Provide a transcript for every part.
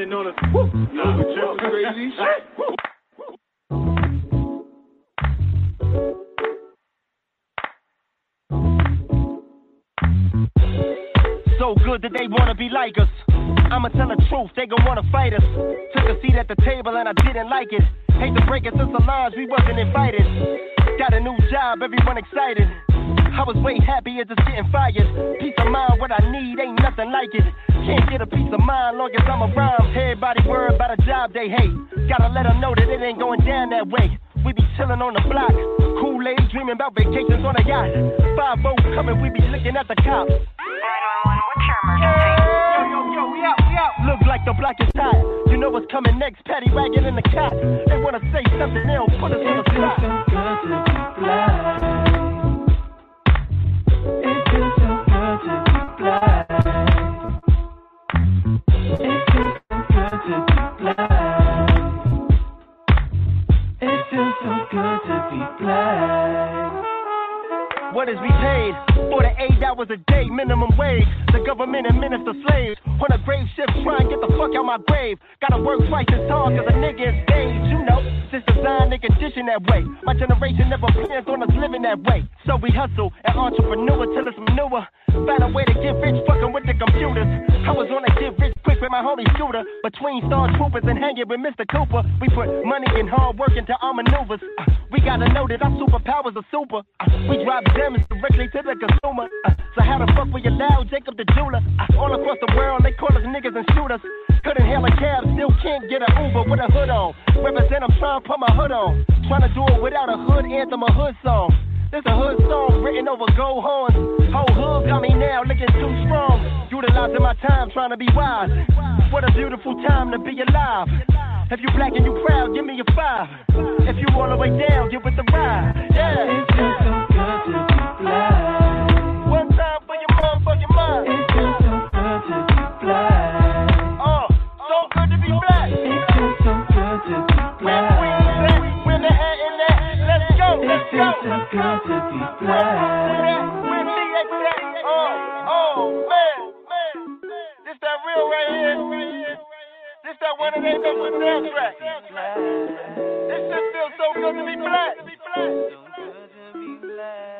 On. So good that they wanna be like us. I'ma tell the truth, they gon' wanna fight us. Took a seat at the table and I didn't like it. Hate to break it the lines we wasn't invited. Got a new job, everyone excited. I was way happier just getting fired. Peace of mind, what I need, ain't nothing like it. Can't get a peace of mind long as I'm around. Everybody worried about a job they hate. Gotta let them know that it ain't going down that way. We be chillin' on the block. Kool-Aid dreaming about vacations on a yacht. Five votes coming, we be looking at the cops. Yo, yo, yo, we out, we out. Look like the block is hot. You know what's coming next, Patty wagon in the cot. They wanna say something, they don't put us on the spot. What is we paid? For the eight hours a day, minimum wage. The government administer slaves. On a grave shift, try and get the fuck out my grave. Gotta work twice as hard cause a nigga is days. You know, this design and condition that way. My generation never plans on us living that way. So we hustle and entrepreneur till it's manure. Find a way to get rich fucking with the computers. I was on a get rich quick with my homie shooter. Between star troopers and hanging with Mr. Cooper. We put money and hard work into our maneuvers. Uh, we gotta know that our superpowers are super. Uh, we drop gems directly to the consumer. Uh, so how the fuck we allow Jacob the jeweler? Uh, all across the world, they call us niggas and shooters. us. Couldn't hail a cab, still can't get an Uber with a hood on. Represent, I'm trying to put my hood on. Trying to do it without a hood anthem or hood song. This a hood song written over gold horns. Whole hood got me now looking too strong. Utilizing my time trying to be wise. What a beautiful time to be alive. If you black and you proud, give me a five. If you all the way down, get with the ride. Yeah. It feels so good to be black. One time for your motherfucking mind. It feels so good to be black. This. This. This so good to be black.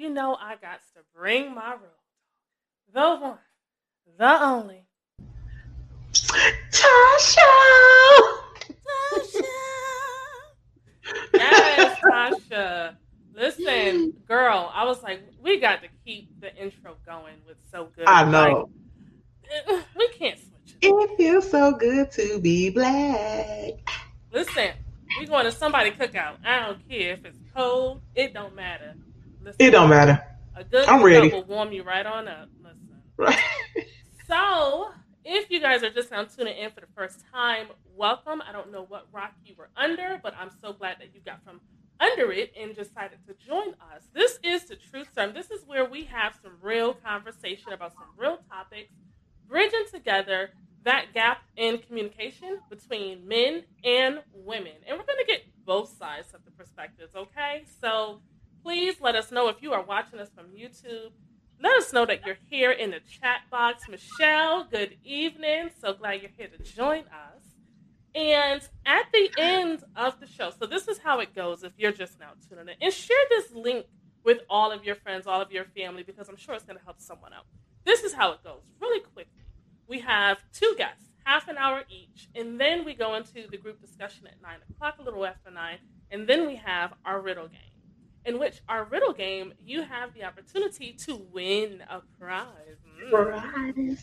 you know I got to bring my road dog. The one, the only. Tasha! Tasha! Yes, Tasha. Listen, girl, I was like, we got to keep the intro going with so good. I know. Like, we can't switch it. It feels so good to be black. Listen, we going to somebody cookout. I don't care if it's cold. It don't matter. Listen, It don't matter. A good I'm ready. will warm you right on up. Listen. Right. So, if you guys are just now tuning in for the first time, welcome. I don't know what rock you were under, but I'm so glad that you got from under it and decided to join us. This is the Truth Serum. This is where we have some real conversation about some real topics, bridging together that gap in communication between men and women. And we're going to get both sides of the perspectives, okay? So please let us know if you are watching us from YouTube. Let us know that you're here in the chat box. Michelle, good evening. So glad you're here to join us. And at the end of the show, so this is how it goes if you're just now tuning in, and share this link with all of your friends, all of your family, because I'm sure it's going to help someone out. This is how it goes, really quickly. We have two guests, half an hour each, and then we go into the group discussion at 9 o'clock, a little after 9, and then we have our riddle game, in which our riddle game, you have the opportunity to win a prize. Mm.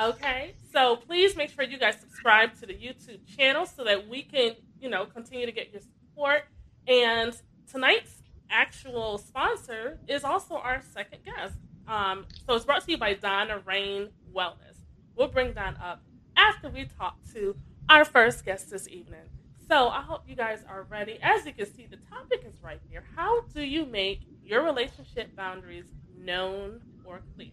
Okay, so please make sure you guys subscribe to the YouTube channel so that we can, you know, continue to get your support. And tonight's actual sponsor is also our second guest. Um, so it's brought to you by Donna Rain Wellness. We'll bring Don up after we talk to our first guest this evening. So I hope you guys are ready. As you can see, the topic is right here. How do you make your relationship boundaries known or clear?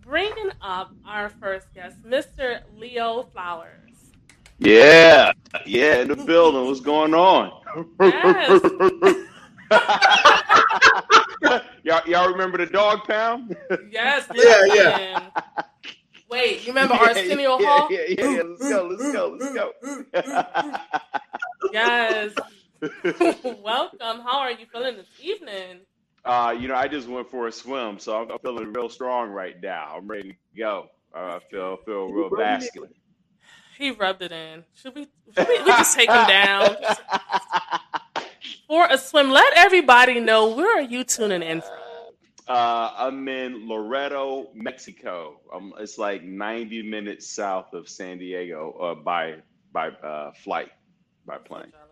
Bringing up our first guest, Mr. Leo Flowers. Yeah, yeah, in the building. What's going on? Yes. y'all, y'all remember the dog pound? Yes, Yeah, listen. Wait, you remember Arsenio yeah, Hall? Yeah, yeah, yeah, Let's go, let's go, let's go. Yes. Welcome. How are you feeling this evening? uh, you know, I just went for a swim, so I'm, I'm feeling real strong right now. I'm ready to go. Uh, I feel feel real vascular. He rubbed it in. Should we? Should we, we just take him down for a swim? Let everybody know where are you tuning in from? Uh, I'm in Loreto, Mexico. Um, it's like 90 minutes south of San Diego uh, by by uh, flight, by I'm so plane. jealous.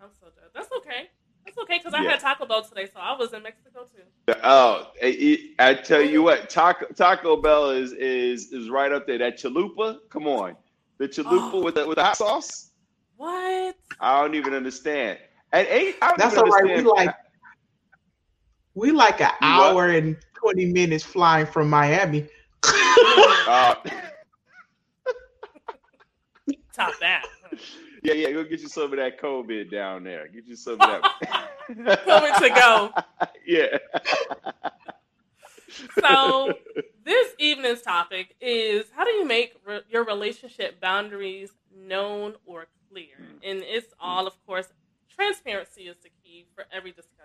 I'm so jealous. That's okay. That's okay because I Yeah. had Taco Bell today, so I was in Mexico too. Oh, it- it- I tell you what, Taco Taco Bell is is is right up there. That chalupa, come on, the chalupa Oh. with the with the hot sauce. What? I don't even understand. At eight, I don't That's even all right. We like we like an What? hour and twenty minutes flying from Miami. Uh, Top that. yeah, yeah, go get you some of that COVID down there. Get you some of that. Coming to go. Yeah. So this evening's topic is how do you make re- your relationship boundaries known or clear? And it's all, of course, transparency is the key for every discussion.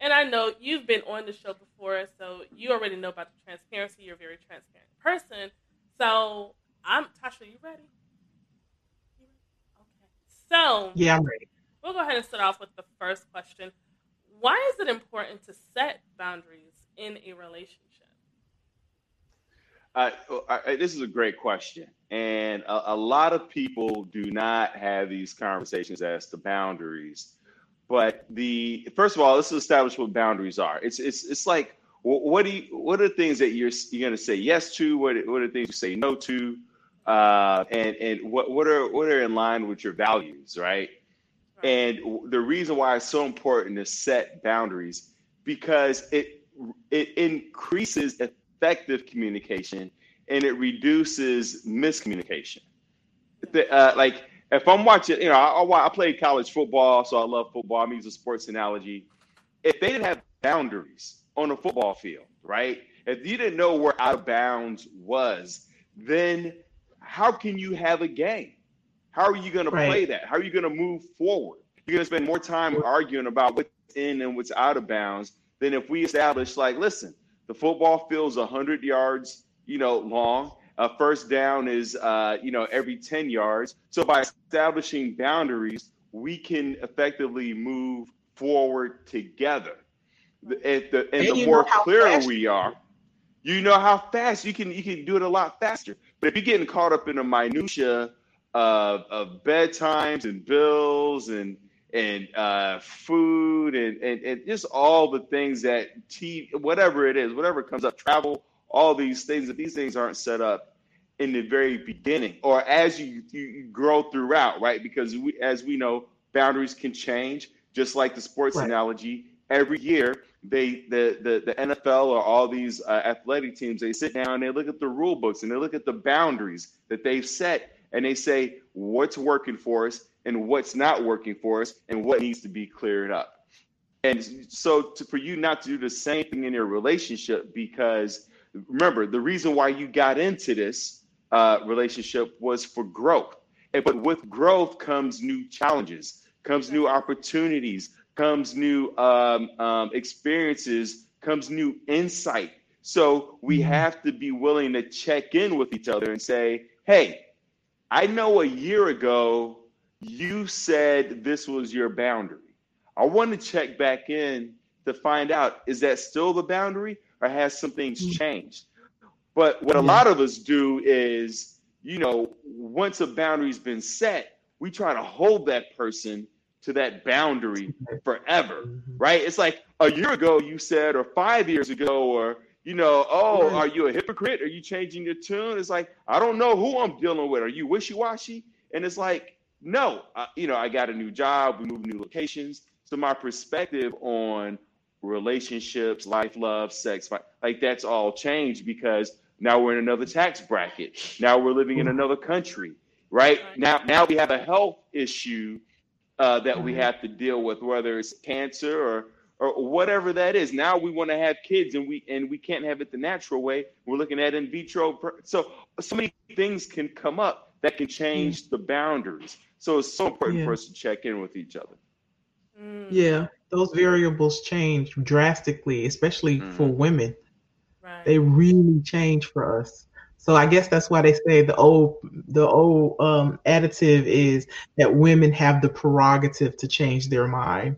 And I know you've been on the show before, so you already know about the transparency. You're a very transparent person. So I'm Tasha. You ready? You ready? Okay. So Yeah, I'm ready. we'll go ahead and start off with the first question. Why is it important to set boundaries in a relationship? Uh, I, I- this is a great question, and a, a lot of people do not have these conversations as to boundaries. But the first of all, let's establish what boundaries are. It's it's it's like what do you what are the things that you're you're going to say yes to? What what are the things you say no to? Uh, and and what what are what are in line with your values, right? And the reason why it's so important to set boundaries because it it increases effective communication and it reduces miscommunication. The- uh, like if I'm watching, you know, I, I, played college football, so I love football. I'm using a sports analogy. If they didn't have boundaries on a football field, right? If you didn't know where out of bounds was, then how can you have a game? How are you going to play that? How are you going to move forward? You're going to spend more time arguing about what's in and what's out of bounds than if we establish, like, listen, the football field's 100 yards, you know, long. A first down is, uh, you know, every 10 yards. So by establishing boundaries, we can effectively move forward together. The, if the, and, And the more clear we are, you know how fast you can you can do it a lot faster. But if you're getting caught up in the minutia of, of bedtimes and bills and and uh, food and, and and just all the things that t whatever it is, whatever comes up, travel, all these things. If these things aren't set up in the very beginning or as you you, grow throughout, right? Because we, as we know, boundaries can change. Just like the sports Right. analogy, every year they the the, the NFL or all these uh, athletic teams they sit down and they look at the rule books and they look at the boundaries that they've set and they say what's working for us and what's not working for us and what needs to be cleared up. And so to, for you not to do the same thing in your relationship because remember the reason why you got into this uh, relationship was for growth. And, but with growth comes new challenges, comes new opportunities, comes new um, um, experiences, comes new insight. So we have to be willing to check in with each other and say, hey, I know a year ago you said this was your boundary. I want to check back in to find out is that still the boundary or has some things changed? But what a lot of us do is, you know, once a boundary's been set, we try to hold that person to that boundary forever, right? It's like a year ago you said, or five years ago, or You know, oh, are you a hypocrite? Are you changing your tune? It's like I don't know who I'm dealing with. Are you wishy washy? And it's like, no, uh, you know, I got a new job. We moved new locations. So my perspective on relationships, life, love, sex, like that's all changed because now we're in another tax bracket. Now we're living in another country, right? Right. Now, now we have a health issue uh, that we Mhm. have to deal with, whether it's cancer or or whatever that is. Now we want to have kids, and we and we can't have it the natural way. We're looking at in vitro. So so many things can come up that can change the boundaries. So it's so important Yeah. for us to check in with each other. Mm, Yeah, those variables change drastically, especially Mhm. for women. right. They really change for us. So I guess that's why they say the old the old um, additive is that women have the prerogative to change their mind.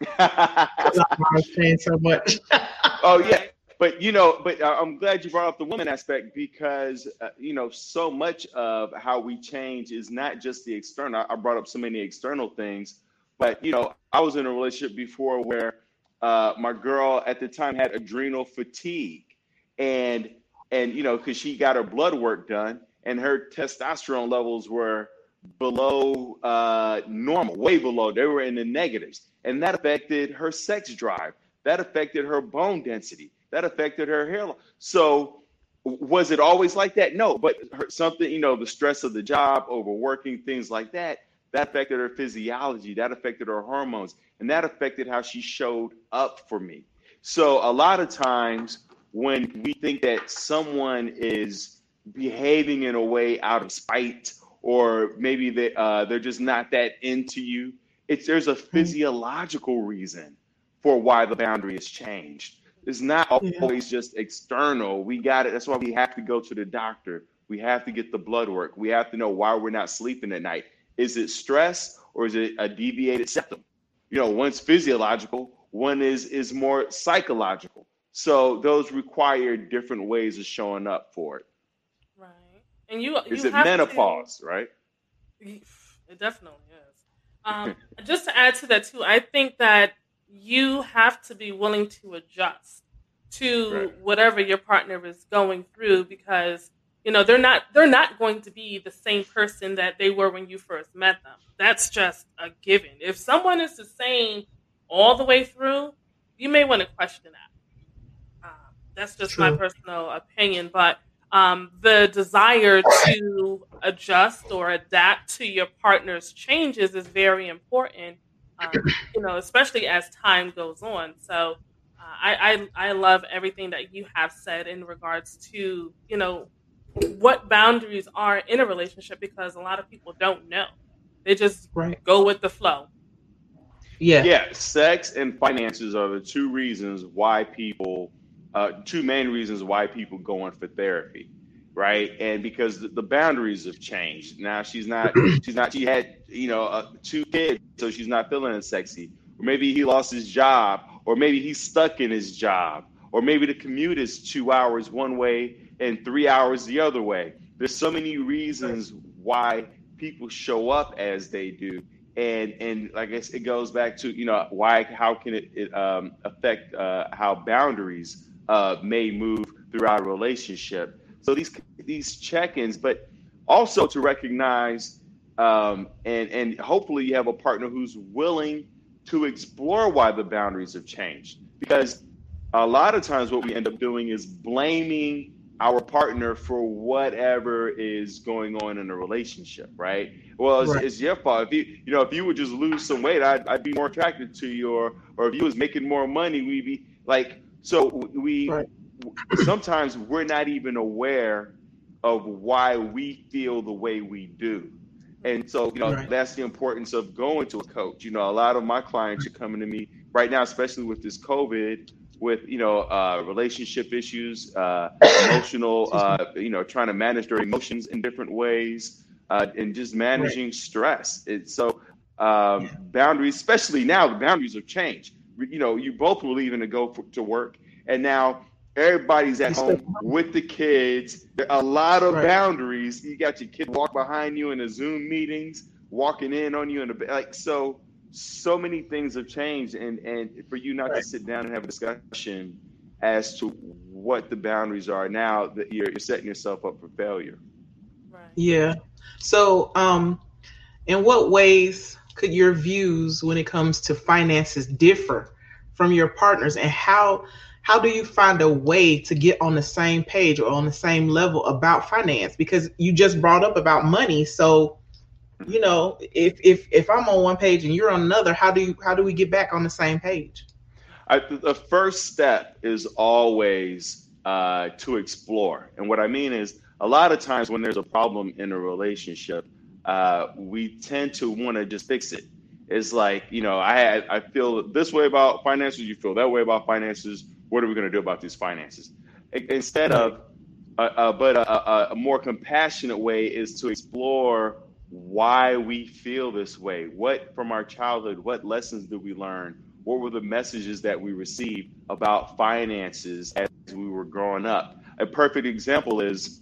I'm saying so much. oh yeah but you know but uh, i'm glad you brought up the woman aspect because uh, you know so much of how we change is not just the external i brought up so many external things but you know i was in a relationship before where uh, my girl at the time had adrenal fatigue and and you know because she got her blood work done and her testosterone levels were below uh, normal way below. They were in the negatives. And that affected her sex drive. That affected her bone density. That affected her hair so was it always like that? No. But her, something you know the stress of the job overworking things like that that affected her physiology. That affected her hormones. And that affected how she showed up for me. So a lot of times when we think that someone is behaving in a way out of spite or maybe they, uh, they're just not that into you it's there's a physiological reason for why the boundary has changed. It's not Yeah. always just external. We got it. That's why we have to go to the doctor. We have to get the blood work. We have to know why we're not sleeping at night is it stress or is it a deviated septum you know one's physiological one is is more psychological so those require different ways of showing up for it right. And you, is you it have to- menopause right It definitely is. Um, just to add to that too, I think that you have to be willing to adjust to Right. whatever your partner is going through because you know they're not they're not going to be the same person that they were when you first met them. That's just a given. If someone is the same all the way through, you may want to question that. Um, that's just my personal opinion, but um, the desire to adjust or adapt to your partner's changes is very important. Um, you know, especially as time goes on. So, uh, I, I I love everything that you have said in regards to you know what boundaries are in a relationship because a lot of people don't know. They just Right. go with the flow. Yeah. yeah sex and finances are the two reasons why people uh, two main reasons why people go in for therapy right and because the, the boundaries have changed now she's not she's not she had you know uh, two kids so she's not feeling as sexy or maybe he lost his job or maybe he's stuck in his job or maybe the commute is two hours one way and three hours the other way. There's so many reasons why people show up as they do. And and I guess it goes back to you know why how can it, it um, affect uh, how boundaries uh, may move throughout a relationship. So these these check-ins, but also to recognize um, and and hopefully you have a partner who's willing to explore why the boundaries have changed. Because a lot of times what we end up doing is blaming our partner for whatever is going on in a relationship, right? Well, it's, Right. it's your fault. If you, you know, if you would just lose some weight, I'd, I'd be more attracted to you, or, or if you was making more money, we'd be like. So we Right. sometimes we're not even aware of why we feel the way we do. And so, you know, Right. that's the importance of going to a coach. You know, a lot of my clients are coming to me right now, especially with this COVID, with you know, uh, relationship issues, uh, emotional, uh, you know, trying to manage their emotions in different ways, uh, and just managing stress. It's so um, boundaries, especially now, the boundaries have changed. You know, you both were leaving to go for, to work, and now everybody's at home with the kids. There are a lot of Right. boundaries. You got your kid walk behind you in the Zoom meetings, walking in on you in the like. So, so many things have changed, and and for you not to sit down and have a discussion as to what the boundaries are now that you're, you're setting yourself up for failure. Right. Yeah. So, um, in what ways could your views when it comes to finances differ from your partners, and how how do you find a way to get on the same page or on the same level about finance? Because you just brought up about money, so you know if if if I'm on one page and you're on another, how do you how do we get back on the same page? I, the first step is always uh, to explore, and what I mean is a lot of times when there's a problem in a relationship, uh, we tend to want to just fix it. It's like you know, I I feel this way about finances, you feel that way about finances. What are we going to do about these finances? Instead of, uh, uh, but a, a, more compassionate way is to explore why we feel this way. What from our childhood? What lessons did we learn? What were the messages that we received about finances as we were growing up? A perfect example is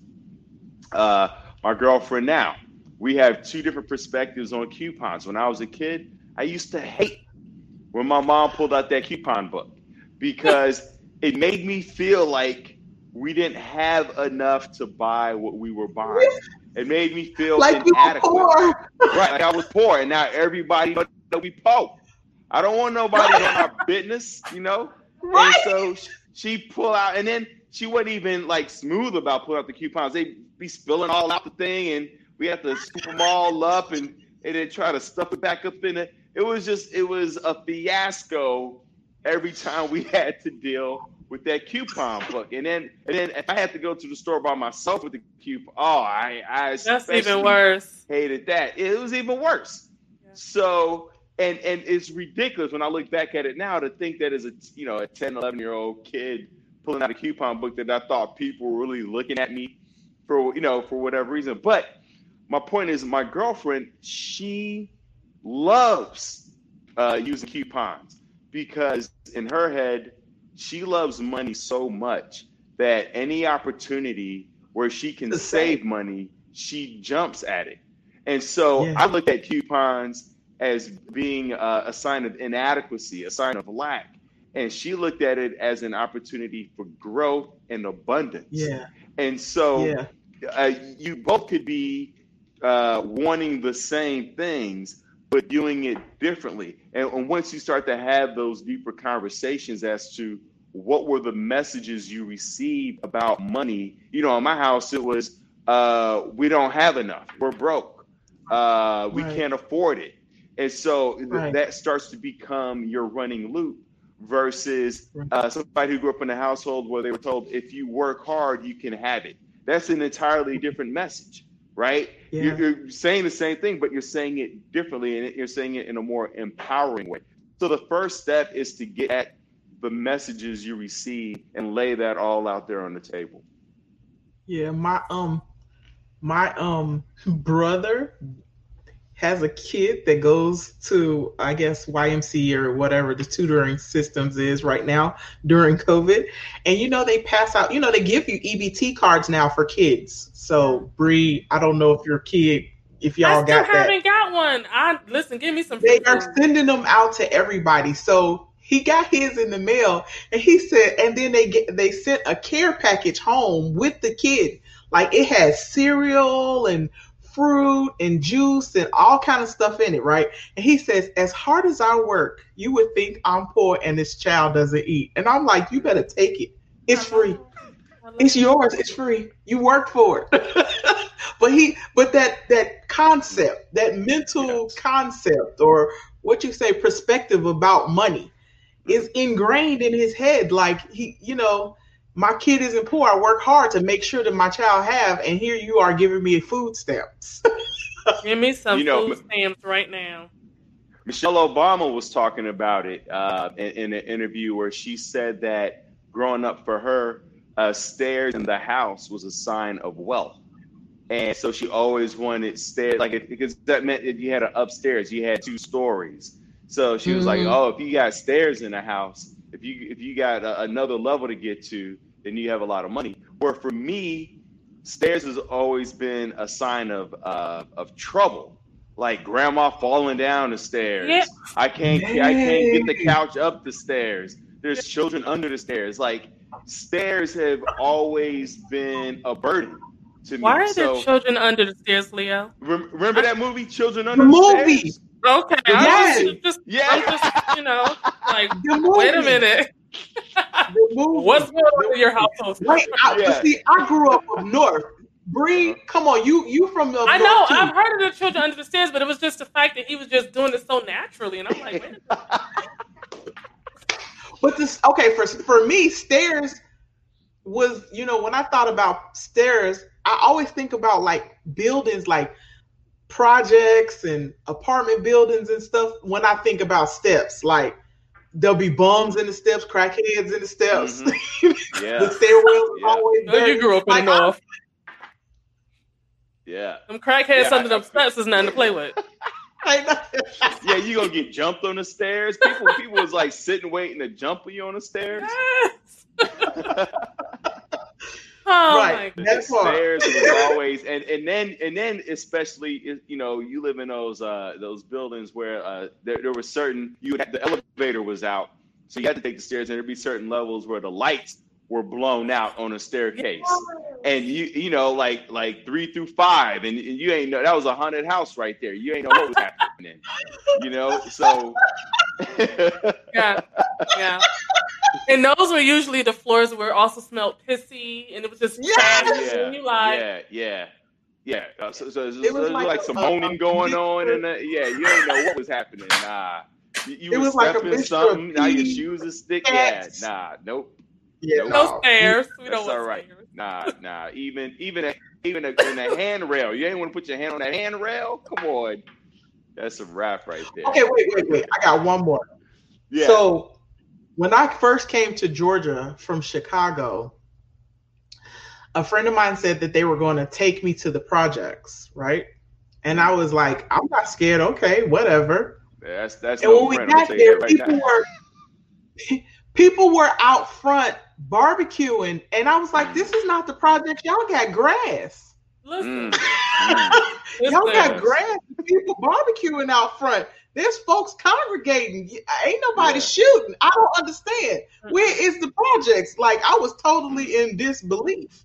uh, my girlfriend now. We have two different perspectives on coupons. When I was a kid, I used to hate when my mom pulled out that coupon book because it made me feel like we didn't have enough to buy what we were buying. It made me feel like inadequate. You were poor. right, like I was poor, and now everybody knows that we poor. I don't want nobody on our business, you know. Right. And so she pull out, and then she wasn't even like smooth about pulling out the coupons. They be spilling all out the thing, and we have to scoop them all up and and then try to stuff it back up in it. It was just it was a fiasco every time we had to deal with that coupon book. And then and then if I had to go to the store by myself with the coupon, oh, I I that's even worse. Hated that. It was even worse. Yeah. So and and it's ridiculous when I look back at it now to think that as a you know a 10, 11 year old kid pulling out a coupon book that I thought people were really looking at me for you know for whatever reason. But my point is, my girlfriend she loves uh, using coupons because in her head she loves money so much that any opportunity where she can save money, she jumps at it. And so yeah. I look at coupons as being a sign of inadequacy, a sign of lack. And she looked at it as an opportunity for growth and abundance. Yeah. And so yeah. uh, you both could be uh, wanting the same things, but doing it differently. And, and once you start to have those deeper conversations as to what were the messages you received about money, you know, in my house, it was, uh, we don't have enough. We're broke. Uh, we right. can't afford it. And so th- right. that starts to become your running loop versus uh, somebody who grew up in a household where they were told, if you work hard, you can have it. That's an entirely different message, right? Yeah. You're, you're, saying the same thing, but you're saying it differently and you're saying it in a more empowering way. So the first step is to get at the messages you receive and lay that all out there on the table. Yeah, my um my um brother has a kid that goes to, I guess, YMC or whatever the tutoring systems is right now during COVID. And you know, they pass out, you know, they give you EBT cards now for kids. So, Bree, I don't know if your kid, if y'all I got that. haven't got one. I listen, give me some. They are sending them out to everybody. So he got his in the mail and he said, and then they get, they sent a care package home with the kid. Like it has cereal and fruit and juice and all kind of stuff in it, right? And he says, as hard as I work, you would think I'm poor and this child doesn't eat. And I'm like, you better take it. It's free. It's yours. It's free. You work for it. but he, but that that concept, that mental concept, or what you say, perspective about money, is ingrained in his head. Like he, you know, my kid isn't poor. I work hard to make sure that my child have, and here you are giving me food stamps. Give me some you know, food stamps right now. Michelle Obama was talking about it uh, in, in, an interview where she said that growing up for her, uh, stairs in the house was a sign of wealth. And so she always wanted stairs, like it, because that meant if you had an upstairs, you had two stories. So she was mm-hmm. like, "Oh, if you got stairs in the house, if you if you got a, another level to get to, then you have a lot of money. Where for me, stairs has always been a sign of uh, of trouble. Like grandma falling down the stairs. I can't I can't get the couch up the stairs. There's children under the stairs. Like stairs have always been a burden to me. Why are so, there children under the stairs, Leo? rem- remember that movie, Children The Under the, movie. Stairs? Okay, Yes. I'm just, just, Yeah. I'm just, you know, like, wait a minute. What's going on in your household? Wait, I, Yeah. see, I grew up up north. Bree, uh-huh. come on, you you from the I know, north too. I've heard of the children under the stairs, but it was just the fact that he was just doing it so naturally, and I'm like, wait. But this okay for for me, stairs was you know when I thought about stairs, I always think about like buildings, like projects and apartment buildings and stuff. When I think about steps, like there'll be bums in the steps, crackheads in the steps. Mm-hmm. Yeah. the stairwells Yeah. always. Oh, very- you grew up in like, the north. Yeah. Them crackheads Yeah, under them I- steps is nothing to play with. I- Yeah, you gonna get jumped on the stairs. People people was like sitting waiting to jump you on the stairs. Yes. Oh Right. my the That part. stairs was always and and then and then especially you know you live in those uh those buildings where uh there, there was certain you had the elevator was out so you had to take the stairs and there'd be certain levels where the lights were blown out on a staircase and you you know like like three through five and, and you ain't know that was a haunted house right there you ain't know what was happening you know so Yeah, yeah. And those were usually the floors where it also smelled pissy, and it was just Yes! trash. yeah, you like, yeah, yeah, yeah. Uh, so, so, so It was there's like like, a- some a- moaning going mixture. on, and uh, yeah, you didn't know what was happening. Nah, you, you It was was like stepping something. Now your shoes are stick. Yeah, nah, nope, yeah, Nope. no no. stairs. We that's don't want all right. stairs. Nah, nah. Even even a, even a, in a handrail, you ain't want to put your hand on that handrail. Come on, that's a wrap right there. Okay, wait, wait, wait. I got one more. Yeah. So when I first came to Georgia from Chicago, a friend of mine said that they were going to take me to the projects, right? And I was like, I'm not scared. Okay, whatever. that's that's And no when we. Got there, right people now. were people were out front barbecuing, and I was like, this is not the project. Y'all got grass. Listen, Mm, mm. Y'all got listen. grass. People barbecuing out front. There's folks congregating. Ain't nobody Yeah. shooting. I don't understand. Mm. Where is the projects? Like I was totally in disbelief.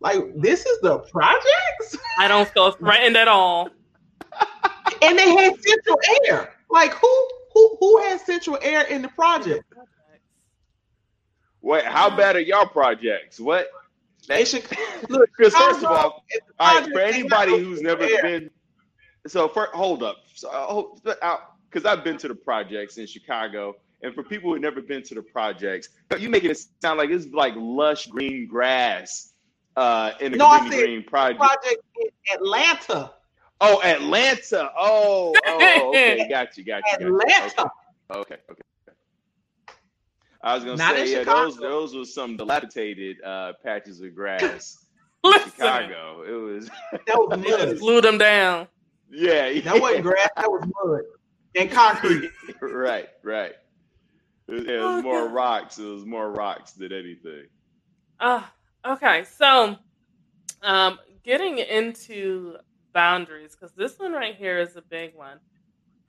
Like this is the projects, I don't feel threatened at all. and they had central air. Like who who who has central air in the project? Wait, how bad are y'all projects? What? They should look. Because first of all, all right, for anybody who's never been, so for hold up, so because I've been to the projects in Chicago, and for people who've never been to the projects, you making it sound like it's like lush green grass uh, in the No, green, green project. project in Atlanta. Oh, Atlanta. Oh, oh, okay, got you, got you. got you. Atlanta. Okay, okay. okay. I was gonna Not say, yeah, those those were some dilapidated uh, patches of grass Listen, Chicago. It was, That was they mud. blew them down. yeah, That wasn't grass. That was mud and concrete. right, right. It was, it was Oh, more God. rocks. It was more rocks than anything. Uh, okay, so um, getting into boundaries, because this one right here is a big one.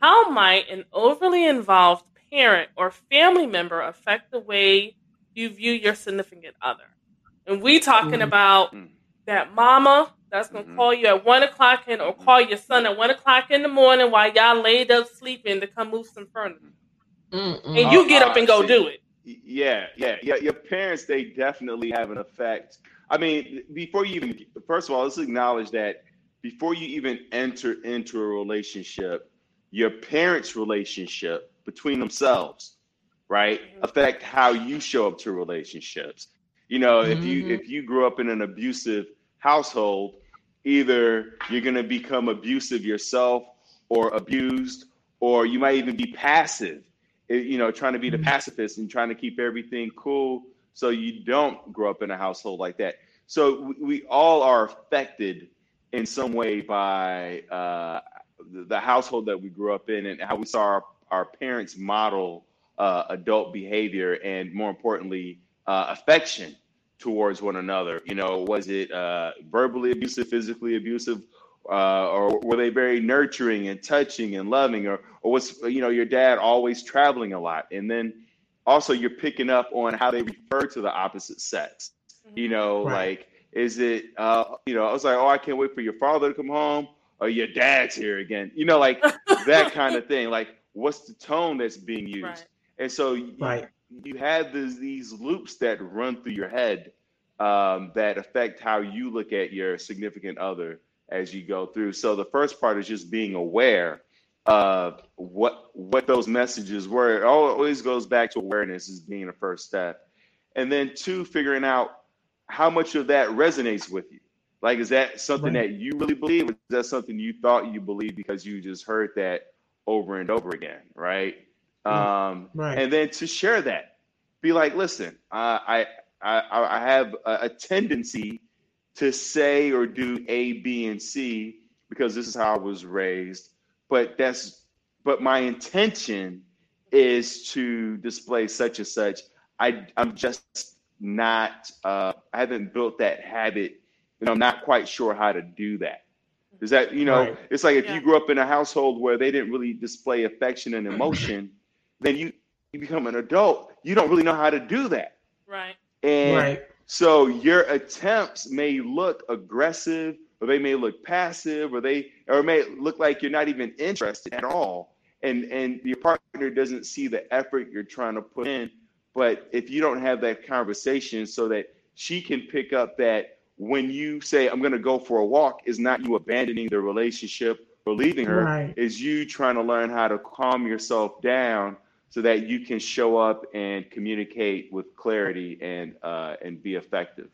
How might an overly involved parent or family member affect the way you view your significant other? And we talking Mhm. about Mm. that mama that's gonna Mhm. call you at one o'clock and or call your son at one o'clock in the morning while y'all laid up sleeping to come move some furniture, Mm-mm. and you Oh, get up and go see. do it. Yeah, yeah, yeah. Your parents, they definitely have an effect. I mean, before you even, first of all, let's acknowledge that before you even enter into a relationship, your parents' relationship between themselves, right, Mhm. affect how you show up to relationships. You know, if you Mhm. if you grew up in an abusive household, either you're going to become abusive yourself or abused, or you might even be passive you know, trying to be the Mhm. pacifist and trying to keep everything cool so you don't grow up in a household like that. So we, we all are affected in some way by uh, the household that we grew up in and how we saw our, our parents model uh, adult behavior and more importantly, uh, affection towards one another. You know, was it uh, verbally abusive, physically abusive? uh, or were they very nurturing and touching and loving, or or was you know your dad always traveling a lot? And then also you're picking up on how they refer to the opposite sex. You know, Right. like is it uh you know, I was like, Oh, I can't wait for your father to come home or your dad's here again. You know, like that kind of thing. Like what's the tone that's being used? Right. And so you, Right. you have these these loops that run through your head um, that affect how you look at your significant other as you go through. So the first part is just being aware of what what those messages were. It always goes back to awareness as being the first step, and then two, figuring out how much of that resonates with you. Like, is that something Right. that you really believe? Or is that something you thought you believed because you just heard that over and over again, right? Um, Right. and then to share that, be like, listen, I I I, I have a, a tendency to say or do A, B, and C because this is how I was raised. But that's but my intention is to display such and such. I I'm just not uh, I haven't built that habit, and I'm not quite sure how to do that. Is that you know? Right. It's like if Yeah. you grew up in a household where they didn't really display affection and emotion, then you you become an adult. You don't really know how to do that, Right. and Right. so your attempts may look aggressive, or they may look passive, or they or it may look like you're not even interested at all. And and your partner doesn't see the effort you're trying to put in. But if you don't have that conversation so that she can pick up that when you say I'm gonna go for a walk, is not you abandoning the relationship or leaving her, Right. is you trying to learn how to calm yourself down so that you can show up and communicate with clarity and uh, and be effective.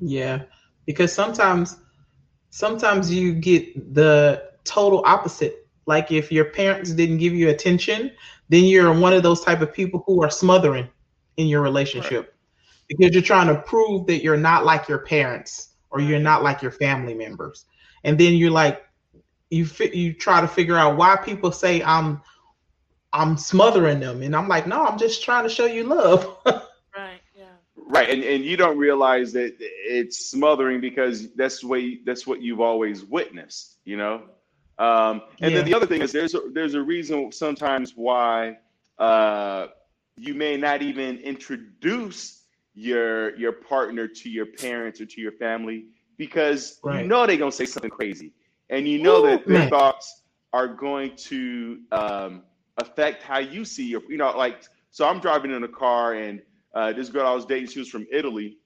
Yeah, because sometimes, sometimes you get the total opposite. Like if your parents didn't give you attention, then you're one of those type of people who are smothering in your relationship because you're trying to prove that you're not like your parents or you're not like your family members, and then you're like, you fi- you try to figure out why people say I'm I'm smothering them, and I'm like, no, I'm just trying to show you love. Right. Yeah. Right, and, and you don't realize that it's smothering because that's the way that's what you've always witnessed, you know. Um, and Yeah. then the other thing is there's a, there's a reason sometimes why uh, you may not even introduce your your partner to your parents or to your family because Right. you know they're gonna say something crazy, and you know that Ooh, their man. thoughts are going to um, affect how you see your you know like so I'm driving in a car and uh, this girl I was dating, she was from Italy,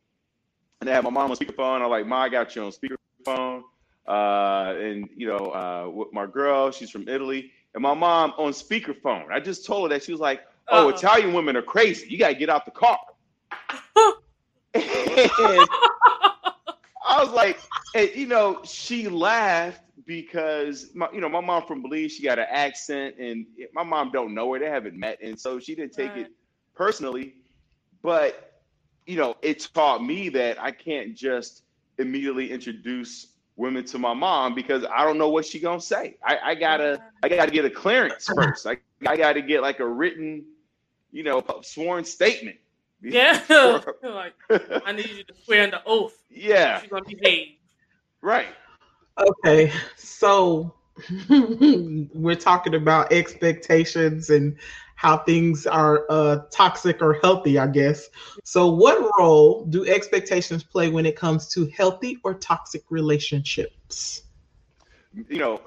and I had my mom on speakerphone. I'm like, "Ma, I got you on speakerphone." Uh, and you know, uh, with my girl, she's from Italy, and my mom on speakerphone. I just told her that she was like, "Oh, Uh-oh. Italian women are crazy. You gotta get out the car." And I was like, and, you know, she laughed because my, you know, my mom from Belize, she got an accent, and my mom don't know her; they haven't met, and so she didn't take Right. it personally. But you know, it taught me that I can't just immediately introduce women to my mom because I don't know what she gonna say. I, I gotta, I gotta get a clearance first. I, I gotta get like a written, you know, sworn statement. Yeah. like, I need you to swear under oath. yeah, You're gonna behave. right. Okay, so we're talking about expectations and how things are uh, toxic or healthy, I guess. So, what role do expectations play when it comes to healthy or toxic relationships? you know,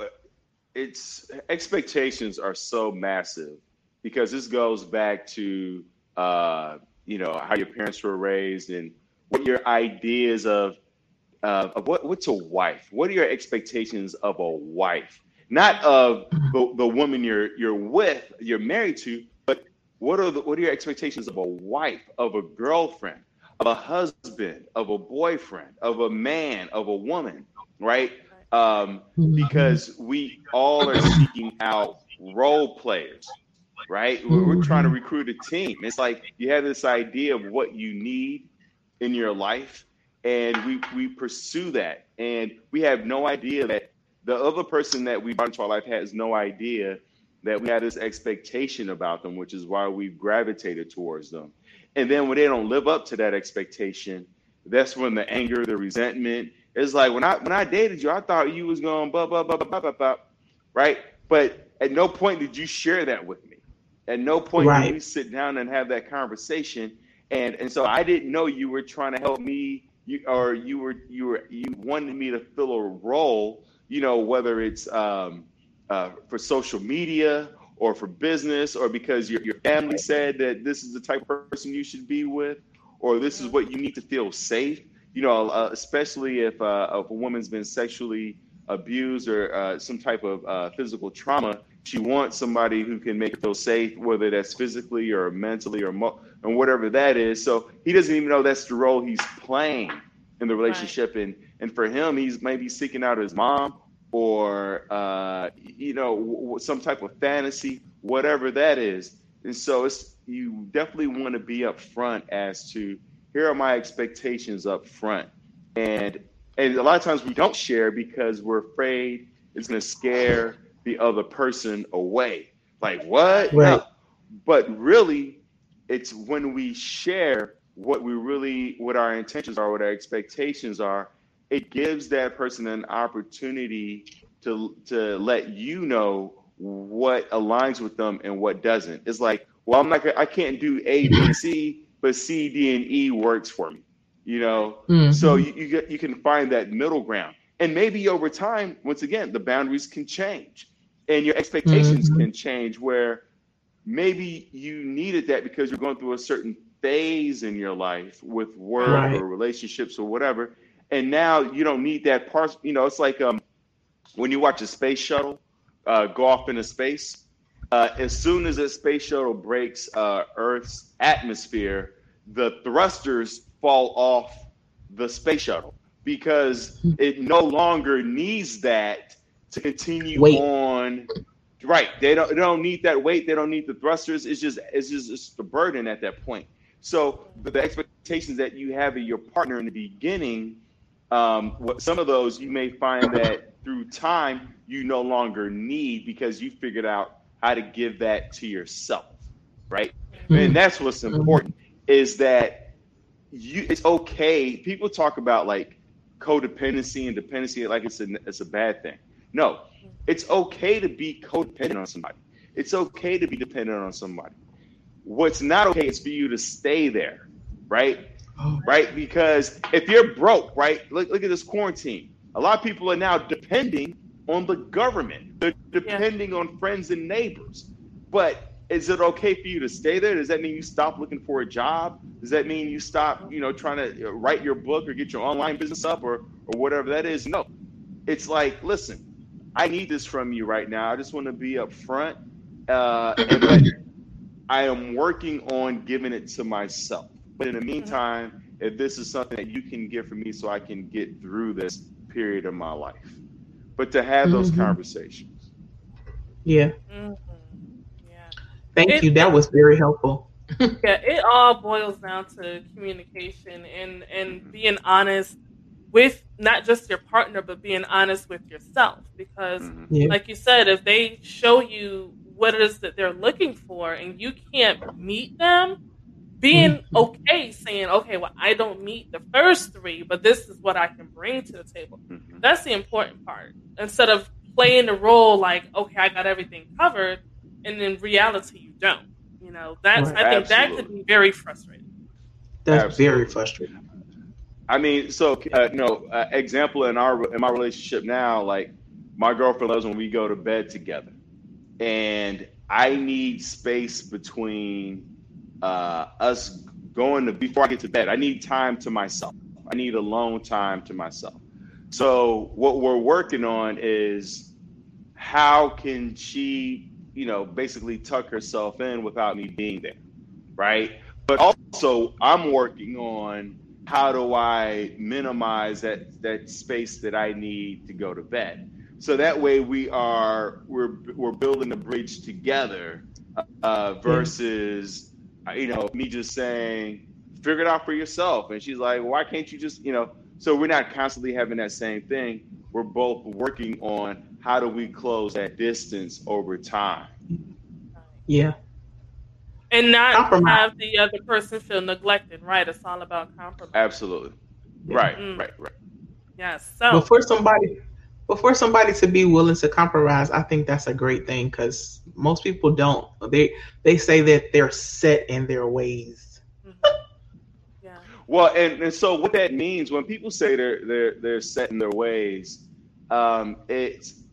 it's expectations are so massive because this goes back to uh, you know how your parents were raised and what your ideas of uh, of what what's a wife. What are your expectations of a wife? Not of the, the woman you're you're with, you're married to, but what are the what are your expectations of a wife, of a girlfriend, of a husband, of a boyfriend, of a man, of a woman, right? Um, because we all are seeking out role players, right? We're, we're mm-hmm. trying to recruit a team. It's like you have this idea of what you need in your life, and we we pursue that, and we have no idea that the other person that we brought into our life has no idea that we had this expectation about them, which is why we've gravitated towards them. And then when they don't live up to that expectation, that's when the anger, the resentment is like when I when I dated you, I thought you was going blah blah blah blah blah blah blah, right? But at no point did you share that with me. At no point Right. did we sit down and have that conversation. And and so I didn't know you were trying to help me, you or you were you were you wanted me to fill a role. You know, whether it's um, uh, for social media or for business, or because your your family said that this is the type of person you should be with, or this is what you need to feel safe. You know, uh, especially if uh, if a woman's been sexually abused or uh, some type of uh, physical trauma, she wants somebody who can make her feel safe, whether that's physically or mentally or mo- and whatever that is. So he doesn't even know that's the role he's playing in the relationship, and and for him, he's maybe seeking out his mom or uh, you know w- some type of fantasy, whatever that is. And so it's you definitely want to be upfront as to here are my expectations up front, and and a lot of times we don't share because we're afraid it's going to scare the other person away. Like what? Right. No. But really, it's when we share what we really, what our intentions are, what our expectations are. It gives that person an opportunity to to let you know what aligns with them and what doesn't. It's like, well, I'm not, I can't do A, B, C, but C, D, and E works for me. You know, Mhm. so you, you get- you can find that middle ground, and maybe over time, once again, the boundaries can change, and your expectations Mhm. can change. Where maybe you needed that because you're going through a certain phase in your life with work Right. or relationships or whatever, and now you don't need that part. You know, it's like um, when you watch a space shuttle uh, go off into space. Uh, as soon as that space shuttle breaks uh, Earth's atmosphere, the thrusters fall off the space shuttle because it no longer needs that to continue on. Right, they don't they don't need that weight. They don't need the thrusters. It's just it's just it's the burden at that point. So the, the expectations that you have of your partner in the beginning, um, what some of those you may find that through time you no longer need because you figured out how to give that to yourself, right? Mhm. And that's what's important is that you it's okay. People talk about like codependency and dependency like it's a it's a bad thing. No, it's okay to be codependent on somebody. It's okay to be dependent on somebody. What's not okay is for you to stay there, right? Oh, Right? Because if you're broke, right? Look look at this quarantine. A lot of people are now depending on the government. They're depending on friends and neighbors. But is it okay for you to stay there? Does that mean you stop looking for a job? Does that mean you stop, you know, trying to uh, write your book or get your online business up or or whatever that is? No. It's like, listen, I need this from you right now. I just want to be upfront. Uh, and but I am working on giving it to myself. But in the meantime, if this is something that you can give for me so I can get through this period of my life. But to have those Mhm. conversations. yeah. Mhm. Yeah. Thank It- you. That was very helpful. yeah, it all boils down to communication and and being honest with not just your partner, but being honest with yourself. Because, Mhm. Yeah. like you said, if they show you what it is that they're looking for and you can't meet them, being Mhm. okay saying, okay, well, I don't meet the first three, but this is what I can bring to the table. Mhm. That's the important part. Instead of playing the role like, okay, I got everything covered, and in reality, you don't. You know, that's Right. I think that could be very frustrating. That's Absolutely. very frustrating. I mean, so uh, you know, uh, example in our in my relationship now, like my girlfriend loves when we go to bed together, and I need space between uh, us going to before I get to bed. I need time to myself. I need alone time to myself. So what we're working on is how can she, you know, basically tuck herself in without me being there, right? But also, I'm working on how do I minimize that that space that I need to go to bed. So that way we are we're we're building a bridge together uh, versus uh, you know me just saying figure it out for yourself and she's like why can't you just you know so we're not constantly having that same thing we're both working on how do we close that distance over time Yeah. And not Compromise. have the other person feel neglected, right? It's all about compromise. absolutely right Mm. right right Yes. So But for somebody, But for somebody to be willing to compromise, I think that's a great thing because most people don't. They they say that they're set in their ways. yeah. Well, and, and so what that means when people say they're they're they're set in their ways, um, it's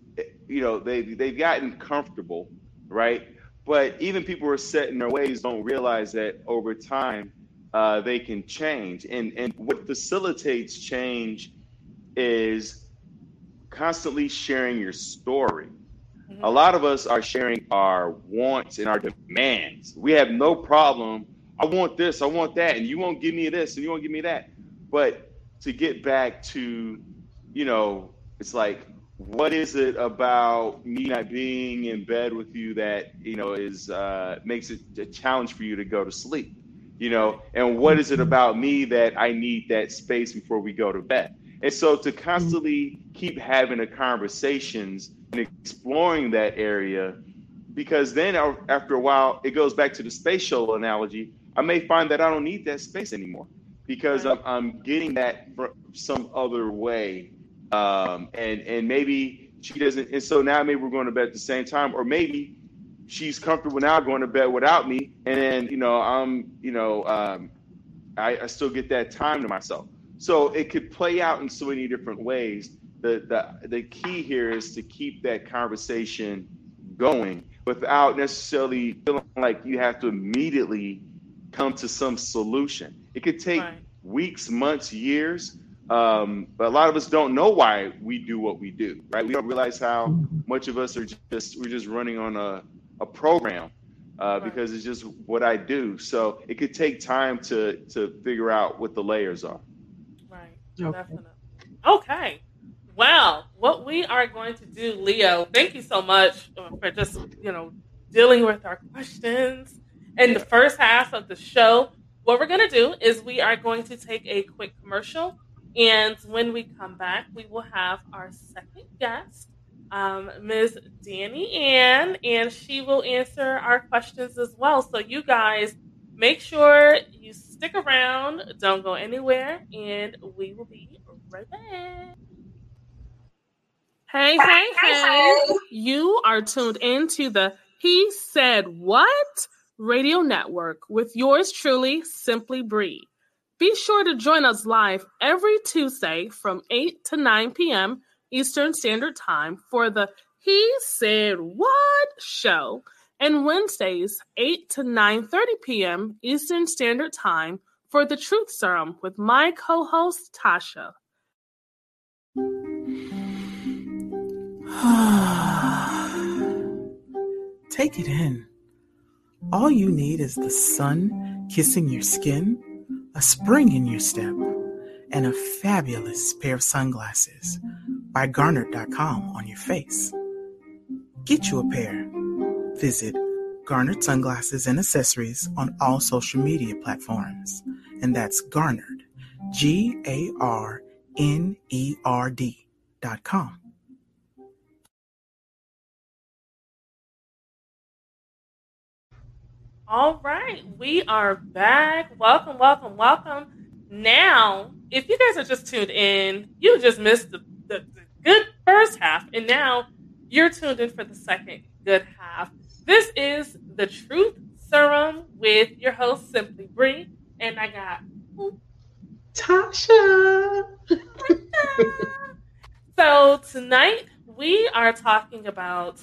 you know they they've gotten comfortable, right? But even people who are set in their ways don't realize that over time uh, they can change. And and what facilitates change is constantly sharing your story. Mm-hmm. A lot of us are sharing our wants and our demands. We have no problem. I want this, I want that, and you won't give me this, and you won't give me that. But to get back to, you know, it's like, what is it about me not being in bed with you that you know is uh, makes it a challenge for you to go to sleep? You know, and what is it about me that I need that space before we go to bed? And so to constantly keep having the conversations and exploring that area, because then after a while, it goes back to the space shuttle analogy. I may find that I don't need that space anymore because I'm, I'm getting that from some other way. Um, and, and maybe she doesn't. And so now maybe we're going to bed at the same time, or maybe she's comfortable now going to bed without me. And then, you know, I'm, you know, um, I, I still get that time to myself. So it could play out in so many different ways. The, the, the key here is to keep that conversation going without necessarily feeling like you have to immediately come to some solution. It could take right. weeks, months, years. Um, but a lot of us don't know why we do what we do, right? We don't realize how much of us are just we're just running on a, a program uh, because it's just what I do. So it could take time to to figure out what the layers are. Right. Okay. Definitely. Okay. Well, what we are going to do, Leo, thank you so much uh, for just, you know, dealing with our questions in the first half of the show. What we're going to do is we are going to take a quick commercial. And when we come back, we will have our second guest, um, Ms. Danny Ann, and she will answer our questions as well. So, you guys, make sure you stick around, don't go anywhere, and we will be right back. Hey, hey, hey. You are tuned into the He Said What radio network with yours truly, Simply Bree. Be sure to join us live every Tuesday from 8 to 9 p.m. Eastern Standard Time for the He Said What show and Wednesdays 8 to 9:30 p.m. Eastern Standard Time for the Truth Serum with my co-host Tasha. Take it in. All you need is the sun kissing your skin, a spring in your step, and a fabulous pair of sunglasses by Garnerd.com on your face. Get you a pair Visit Garnerd Sunglasses and Accessories on all social media platforms. And that's Garnerd, G A R N E R D dot com. All right, we are back. Welcome, welcome, welcome. Now, if you guys are just tuned in, you just missed the, the, the good first half, and now you're tuned in for the second good half. This is the Truth Serum with your host, Simply Bree. And I got Tasha. so tonight we are talking about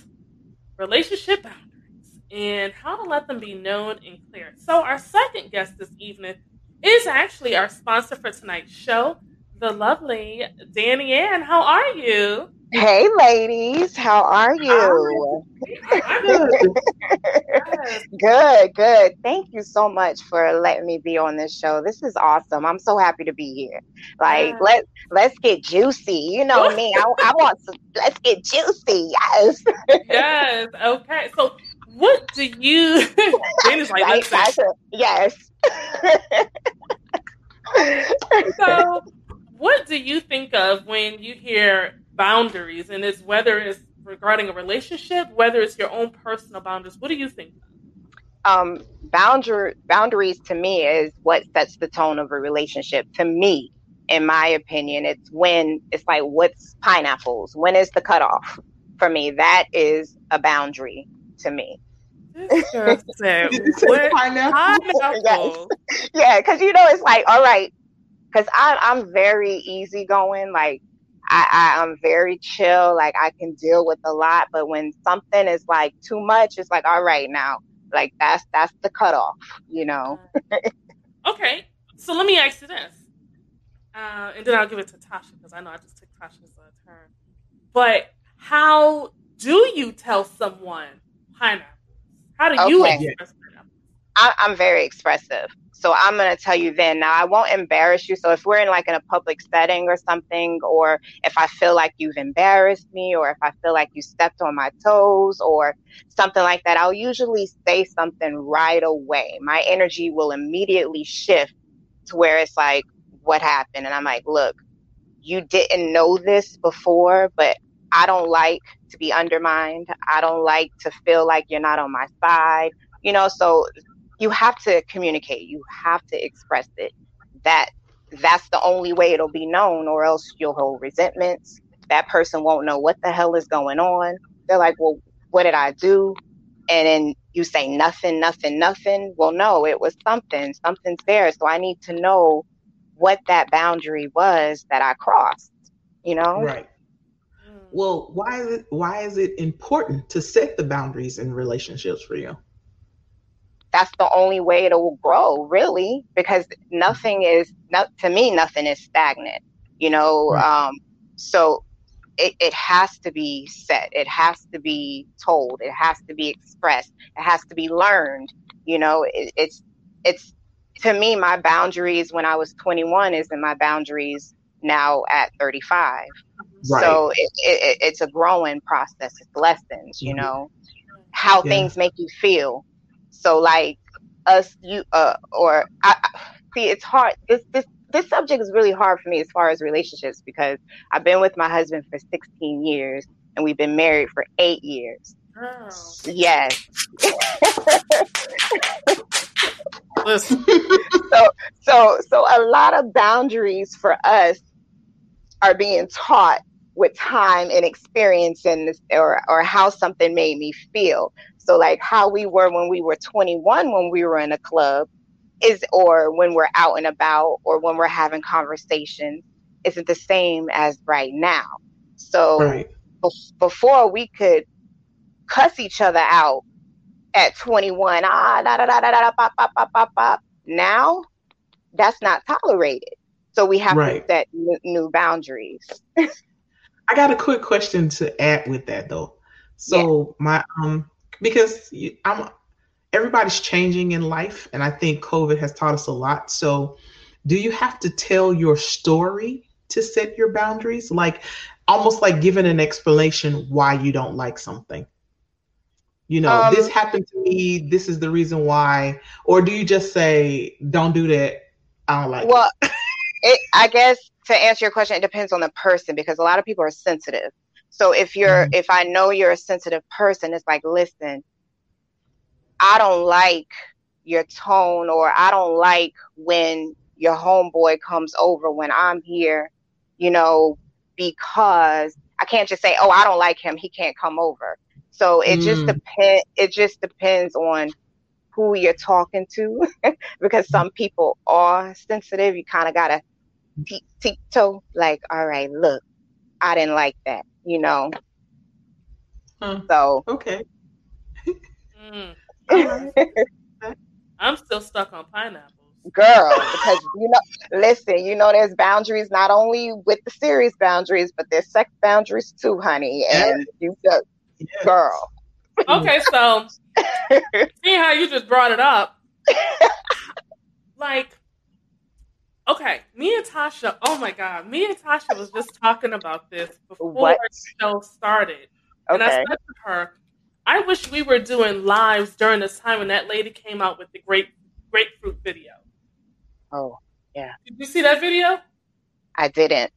relationship boundaries and how to let them be known and clear. So our second guest this evening is actually our sponsor for tonight's show, the lovely Danny Ann. How are you? Hey, ladies, how are you? good, good. Thank you so much for letting me be on this show. This is awesome. I'm so happy to be here. Like, yeah. let let's get juicy. You know me. I, I want to. Let's get juicy. Yes. yes. Okay. So, what do you? Like, right, yes. so, what do you think of when you hear boundaries, and it's whether it's regarding a relationship, whether it's your own personal boundaries. What do you think? Um, boundary boundaries to me is what sets the tone of a relationship. To me, in my opinion. It's when it's like, what's pineapples? When is the cutoff? For me, that is a boundary to me. Said, what? Pineapple? Yeah, because you know, it's like, all right, because I'm very easygoing. Like, I, I, I'm very chill. Like, I can deal with a lot. But when something is like too much, it's like, all right, now, like, that's that's the cutoff, you know? okay. So let me ask you this. Uh, and then I'll give it to Tasha because I know I just took Tasha's uh, turn. But how do you tell someone pineapple? How do you okay. express pineapple? I, I'm very expressive. So I'm going to tell you then. Now, I won't embarrass you. So if we're in like in a public setting or something, or if I feel like you've embarrassed me, or if I feel like you stepped on my toes, or something like that, I'll usually say something right away. My energy will immediately shift to where it's like, what happened? And I'm like, look, you didn't know this before, but I don't like to be undermined. I don't like to feel like you're not on my side. You know, so you have to communicate. You have to express it. That that's the only way it'll be known, or else you'll hold resentments. That person won't know what the hell is going on. They're like, well, what did I do? And then you say nothing, nothing, nothing. Well, no, it was something. Something's there. So I need to know what that boundary was that I crossed. You know? Right. Well, why is it why is it important to set the boundaries in relationships for you? That's the only way it will grow, really, because nothing is not to me, nothing is stagnant. You know, right. um, so it, it has to be set. It has to be told. It has to be expressed. It has to be learned. You know, it, it's it's to me my boundaries when I was 21 isn't my boundaries now at 35. Right. So it, it, it's a growing process. It's lessons, you mm-hmm. know, how yeah. things make you feel. So like us, you uh, or I, see, it's hard. This this this subject is really hard for me as far as relationships because I've been with my husband for 16 years and we've been married for eight years. Oh. Yes. Listen. so so so a lot of boundaries for us are being taught with time and experience and or or how something made me feel. So like how we were when we were 21 when we were in a club is or when we're out and about or when we're having conversations isn't the same as right now. So right. Be- before we could cuss each other out at 21, ah, da, da, da, da, da, pop, pop, pop, pop, pop. Now that's not tolerated. So we have right. to set new, new boundaries. I got a quick question to add with that though. So yeah. my um because I'm everybody's changing in life and I think COVID has taught us a lot. So do you have to tell your story to set your boundaries? Like almost like giving an explanation why you don't like something. You know, um, this happened to me, this is the reason why or do you just say don't do that? I don't like well, it. it I guess to answer your question, it depends on the person because a lot of people are sensitive. So if you're, mm-hmm. if I know you're a sensitive person, it's like, listen, I don't like your tone, or I don't like when your homeboy comes over when I'm here, you know, because I can't just say, oh, I don't like him, he can't come over. So it mm. just depends. It just depends on who you're talking to, because some people are sensitive. You kind of gotta tiptoe, like, all right, look, I didn't like that, you know. Huh. So okay. mm. I'm still stuck on pineapples. Girl, because you know, listen, you know, there's boundaries not only with the series boundaries, but there's sex boundaries too, honey. And you just, yes. girl. Okay, so see how you just brought it up. like, Okay, me and Tasha. Oh my God, me and Tasha was just talking about this before what? the show started, okay. and I said to her, "I wish we were doing lives during this time when that lady came out with the grape grapefruit video." Oh yeah. Did you see that video? I didn't.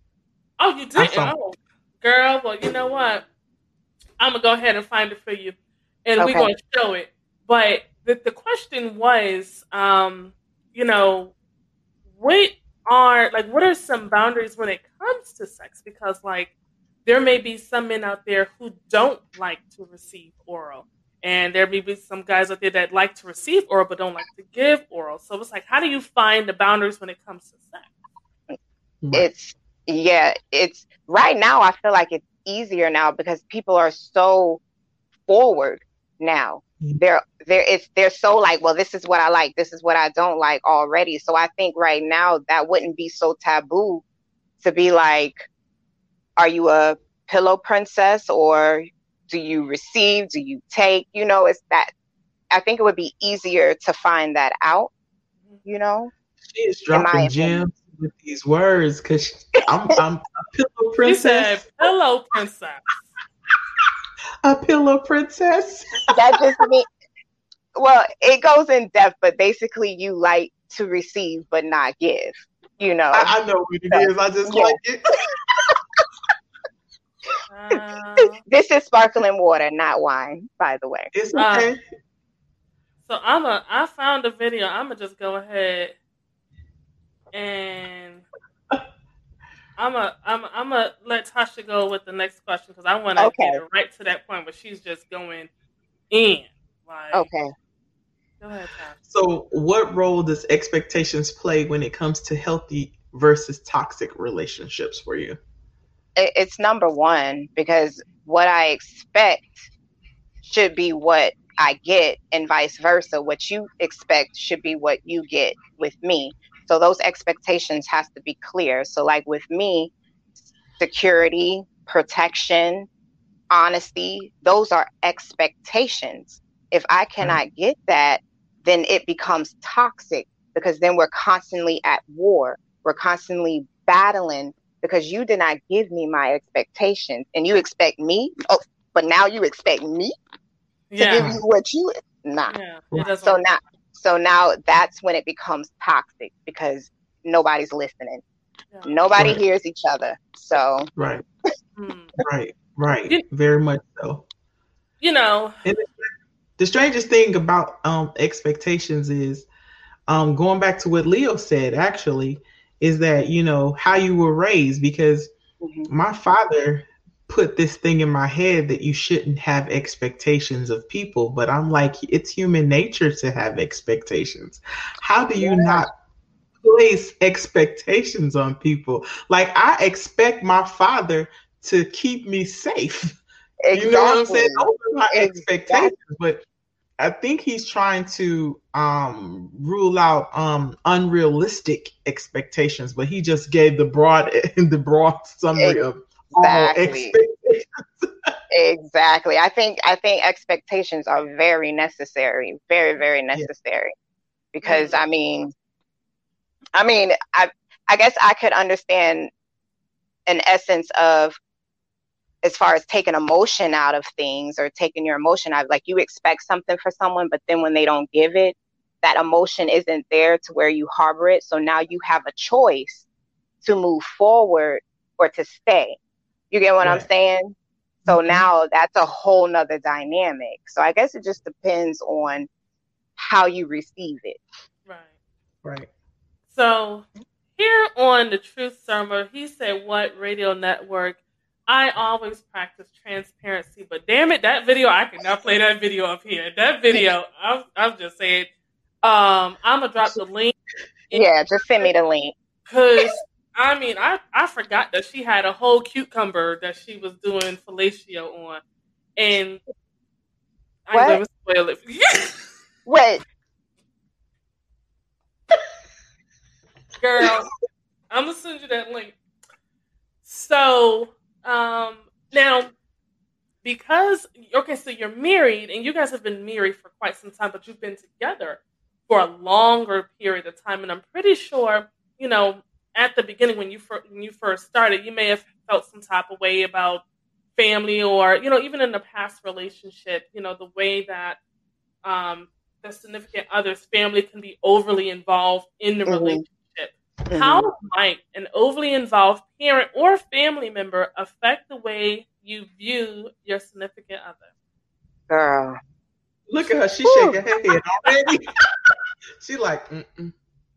Oh, you didn't? Oh, girl. Well, you know what? I'm gonna go ahead and find it for you, and okay. we're gonna show it. But the the question was, um, you know what are like what are some boundaries when it comes to sex? Because like there may be some men out there who don't like to receive oral. And there may be some guys out there that like to receive oral but don't like to give oral. So it's like, how do you find the boundaries when it comes to sex? It's yeah, it's right now. I feel like it's easier now because people are so forward now. Mhm. They're they're it's they're so like, well, this is what I like, this is what I don't like already. So I think right now that wouldn't be so taboo to be like, are you a pillow princess or do you receive? Do you take? You know, it's that I think it would be easier to find that out, you know? She is dropping opinion. gems with these words because I'm, I'm a pillow princess. "Pillow princess." A pillow princess. that just mean well it goes in depth but basically you like to receive but not give you know I, I know what it is. I just Yeah. like it. Uh, this is sparkling water not wine by the way It's Uh, so I'm a. I found a video. I'm gonna just go ahead and I'm a. I'm. a- I'm gonna let Tasha go with the next question because I want to Okay. get right to that point where she's just going in. Like, okay Go ahead, Tasha. So, what role does expectations play when it comes to healthy versus toxic relationships for you? it's number one because what i expect should be what i get and vice versa what you expect should be what you get with me so those expectations has to be clear. So like with me security protection honesty those are expectations. If i cannot get that then it becomes toxic because then we're constantly at war. We're constantly battling because you did not give me my expectations. And you expect me oh but now you expect me to give you what you nah. Yeah. So now so now that's when it becomes toxic because nobody's listening yeah. nobody Right. hears each other so Right, Hmm. right, right. You- Very much so. You know. the strangest thing about um expectations is um going back to what Leo said actually is that you know how you were raised because mhm. my father put this thing in my head that you shouldn't have expectations of people but I'm like it's human nature to have expectations how do you Yeah. not place expectations on people like I expect my father to keep me safe you know what I'm saying? Those are my Exactly. expectations, but I think he's trying to um, rule out um, unrealistic expectations. But he just gave the broad the broad summary of Oh, exactly. expectations. Exactly. I think I think expectations are very necessary, very very necessary. Because mm-hmm. I mean I mean I I guess I could understand an essence of as far as taking emotion out of things or taking your emotion out like you expect something for someone but then when they don't give it that emotion isn't there to where you harbor it so now you have a choice to move forward or to stay you get what i'm saying so Mhm. now that's a whole nother dynamic so i guess it just depends on how you receive it Right. Right. So here on the Truth Serum, he said, "What radio network?" I always practice transparency, but damn it, that video I cannot play that video up here. That video, I'm, I'm just saying. Um, I'm gonna drop the link yeah just send me the link because I mean, I I forgot that she had a whole cucumber that she was doing fellatio on, and I'm What? gonna spoil it. wait girl. I'm gonna send you that link. So, um, now because okay, so you're married and you guys have been married for quite some time, but you've been together for a longer period of time, and I'm pretty sure you know at the beginning when you fir- when you first started, you may have felt some type of way about family or you know even in the past relationship, you know the way that um, the significant other's family can be overly involved in the Mhm. relationship. Mhm. How might an overly involved parent or family member affect the way you view your significant other? girl Look at her. She's shaking her head already. she like, Mm-mm.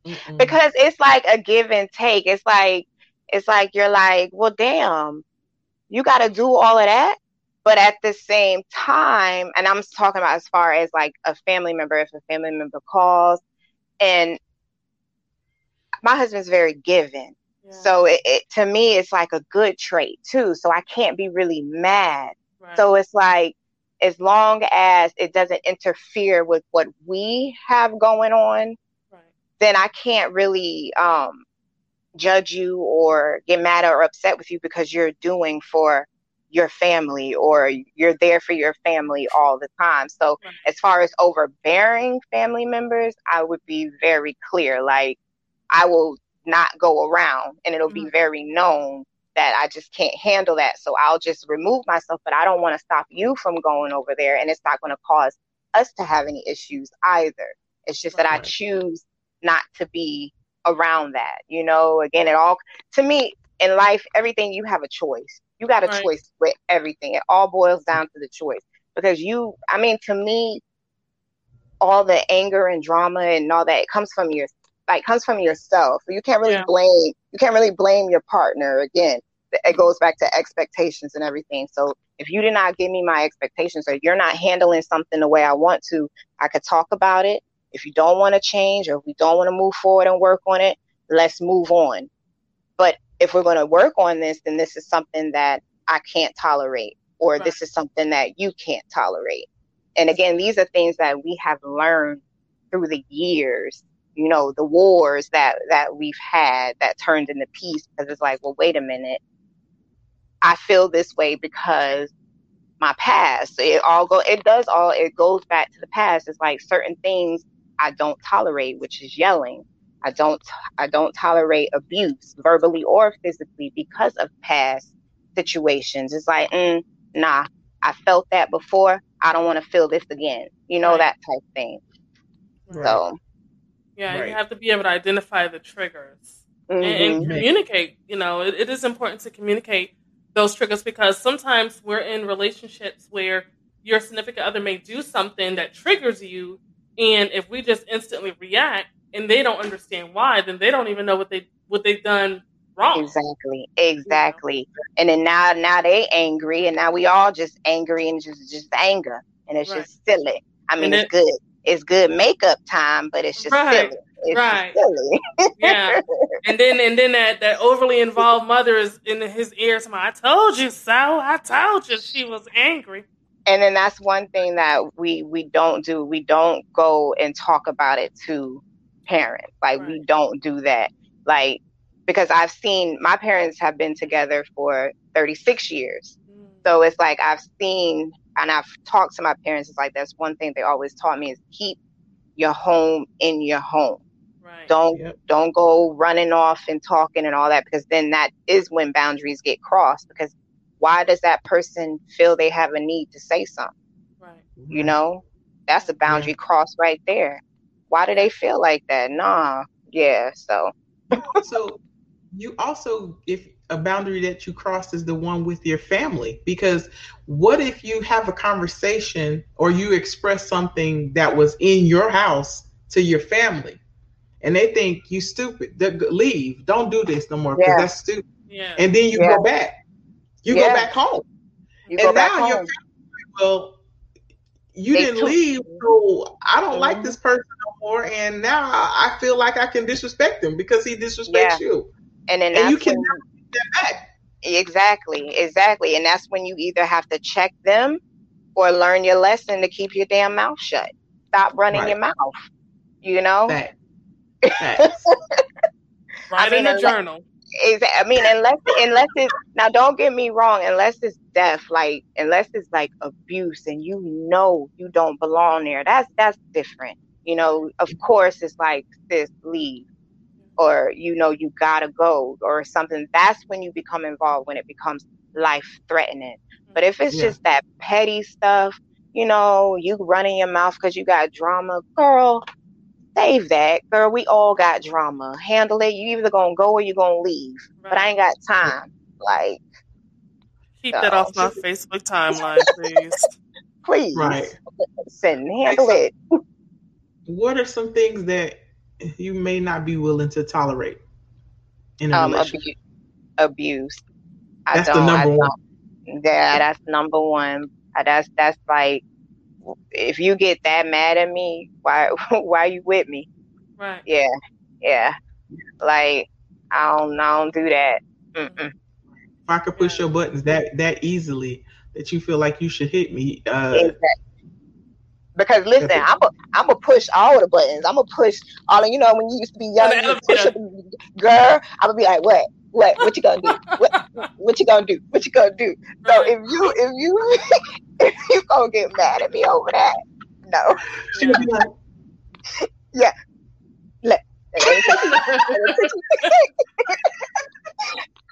Mm-mm. because it's like a give and take. It's like it's like you're like, well, damn, you got to do all of that, but at the same time, and I'm talking about as far as like a family member, if a family member calls, and my husband's very giving. Yeah. So it, it to me it's like a good trait too. So I can't be really mad. Right. So it's like as long as it doesn't interfere with what we have going on. Then I can't really um judge you or get mad or upset with you because you're doing for your family or you're there for your family all the time. So as far as overbearing family members, I would be very clear. Like I will not go around and it'll be Mhm. very known that I just can't handle that. So I'll just remove myself, but I don't want to stop you from going over there and it's not going to cause us to have any issues either. It's just that I choose not to be around that. You know, again, it all to me in life, everything you have a choice. You got a Right. choice with everything. It all boils down to the choice. Because you I mean to me, all the anger and drama and all that it comes from your like comes from yourself. You can't really Yeah. blame you can't really blame your partner again. It goes back to expectations and everything. So if you did not give me my expectations or you're not handling something the way I want to, I could talk about it. If you don't want to change or if we don't want to move forward and work on it, let's move on. But if we're going to work on this, then this is something that I can't tolerate or Right. this is something that you can't tolerate. And again, these are things that we have learned through the years, you know, the wars that that we've had that turned into peace because it's like, well, wait a minute. I feel this way because my past. It all go it does all it goes back to the past. It's like certain things I don't tolerate, which is yelling. I don't I don't tolerate abuse, verbally or physically, because of past situations. It's like, mm, nah, I felt that before. I don't want to feel this again. You know Right. that type thing. Right. So Yeah, Right. you have to be able to identify the triggers and, mhm. and communicate. You know, it, it is important to communicate those triggers because sometimes we're in relationships where your significant other may do something that triggers you, and if we just instantly react and they don't understand why, then they don't even know what they what they've done wrong. Exactly, exactly. And then now, now they angry, and now we all just angry and just just anger, and it's Right. just silly. I mean, it's good. It's good makeup time, but it's just Right, silly. It's right. silly. Yeah. And then and then that, that overly involved mother is in his ears. I told you so. I told you she was angry. And then that's one thing that we we don't do. We don't go and talk about it to parents. Like we don't do that. Like because I've seen my parents have been together for 36 years. Mm, So it's like I've seen and I've talked to my parents. It's like that's one thing they always taught me is keep your home in your home. Right. Don't Yep. don't go running off and talking and all that because then that is when boundaries get crossed. Because why does that person feel they have a need to say something? Right. You know, that's a boundary cross right there. Why do they feel like that? Nah, yeah. So so you also if a boundary that you crossed is the one with your family because what if you have a conversation or you express something that was in your house to your family and they think you stupid Th- leave don't do this no more because Yeah. that's stupid Yeah. and then you Yeah. go back you Yeah. go back home you go and back now your home. family well you They didn't took- leave so i don't like Mhm. this person no more and now i I feel like i can disrespect him because he disrespects you And then and that's you can when- get that back Exactly, exactly. And that's when you either have to check them or learn your lesson to keep your damn mouth shut. Stop running Right. your mouth. You know? Fact. Facts. Right I in mean, the unless- journal. Is I mean, unless unless it's now don't get me wrong, unless it's death, like unless it's like abuse and you know you don't belong there, that's that's different. You know, of course it's like sis, leave. Or you know you gotta go or something. That's when you become involved when it becomes life threatening. But if it's Yeah. just that petty stuff, you know, you running your mouth because you got drama, girl, save that. Girl, we all got drama. Handle it. You either gonna go or you gonna leave. But I ain't got time. Like, Keep that off my Facebook timeline, please. please, right listen, handle it. what are some things that you may not be willing to tolerate in a Um, relationship. abuse. Abuse. I That's the don't. I number one. Yeah, that's number one. That's that's like, if you get that mad at me, why why you with me? Right. Yeah, yeah. Like I don't, I don't do that. Mm-mm. If I could push your buttons that that easily that you feel like you should hit me, uh, Exactly. Because listen, I'm a I'm a push all the buttons. I'm gonna push all. Of, you know when you used to be young, the you push elevator. a girl. I'm gonna be like, what, what, what you gonna do? What, what you gonna do? What you gonna do? So if you if you if you gonna get mad at me over that, no. she would be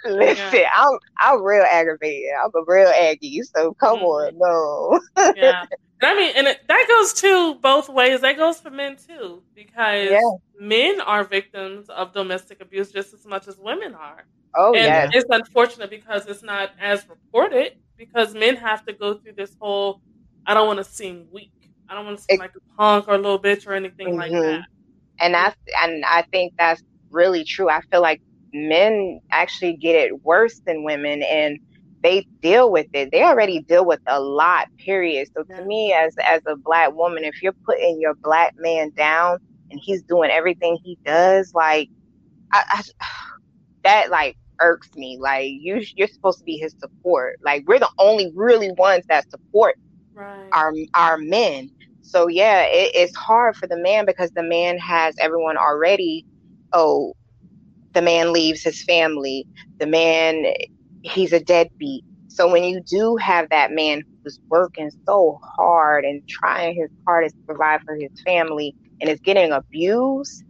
like, Listen, I'm I'm real aggravated. I'm a real aggie. So come on, no. yeah. I mean, and it, that goes to both ways. That goes for men too, because Yeah. men are victims of domestic abuse just as much as women are. Oh and yes, it's unfortunate because it's not as reported because men have to go through this whole I don't want to seem weak. I don't want to seem Ex- like a punk or a little bitch or anything like Mhm. that. and that's and I think that's really true. I feel like men actually get it worse than women, and they deal with it. They already deal with a lot. Period. So to me, as as a black woman, if you're putting your black man down and he's doing everything he does, like I, I that like irks me. Like you, you're supposed to be his support. Like we're the only really ones that support Right. our our men. So yeah, it, it's hard for the man because the man has everyone already. Oh, the man leaves his family. The man, he's a deadbeat. So when you do have that man who's working so hard and trying his hardest to provide for his family and is getting abused,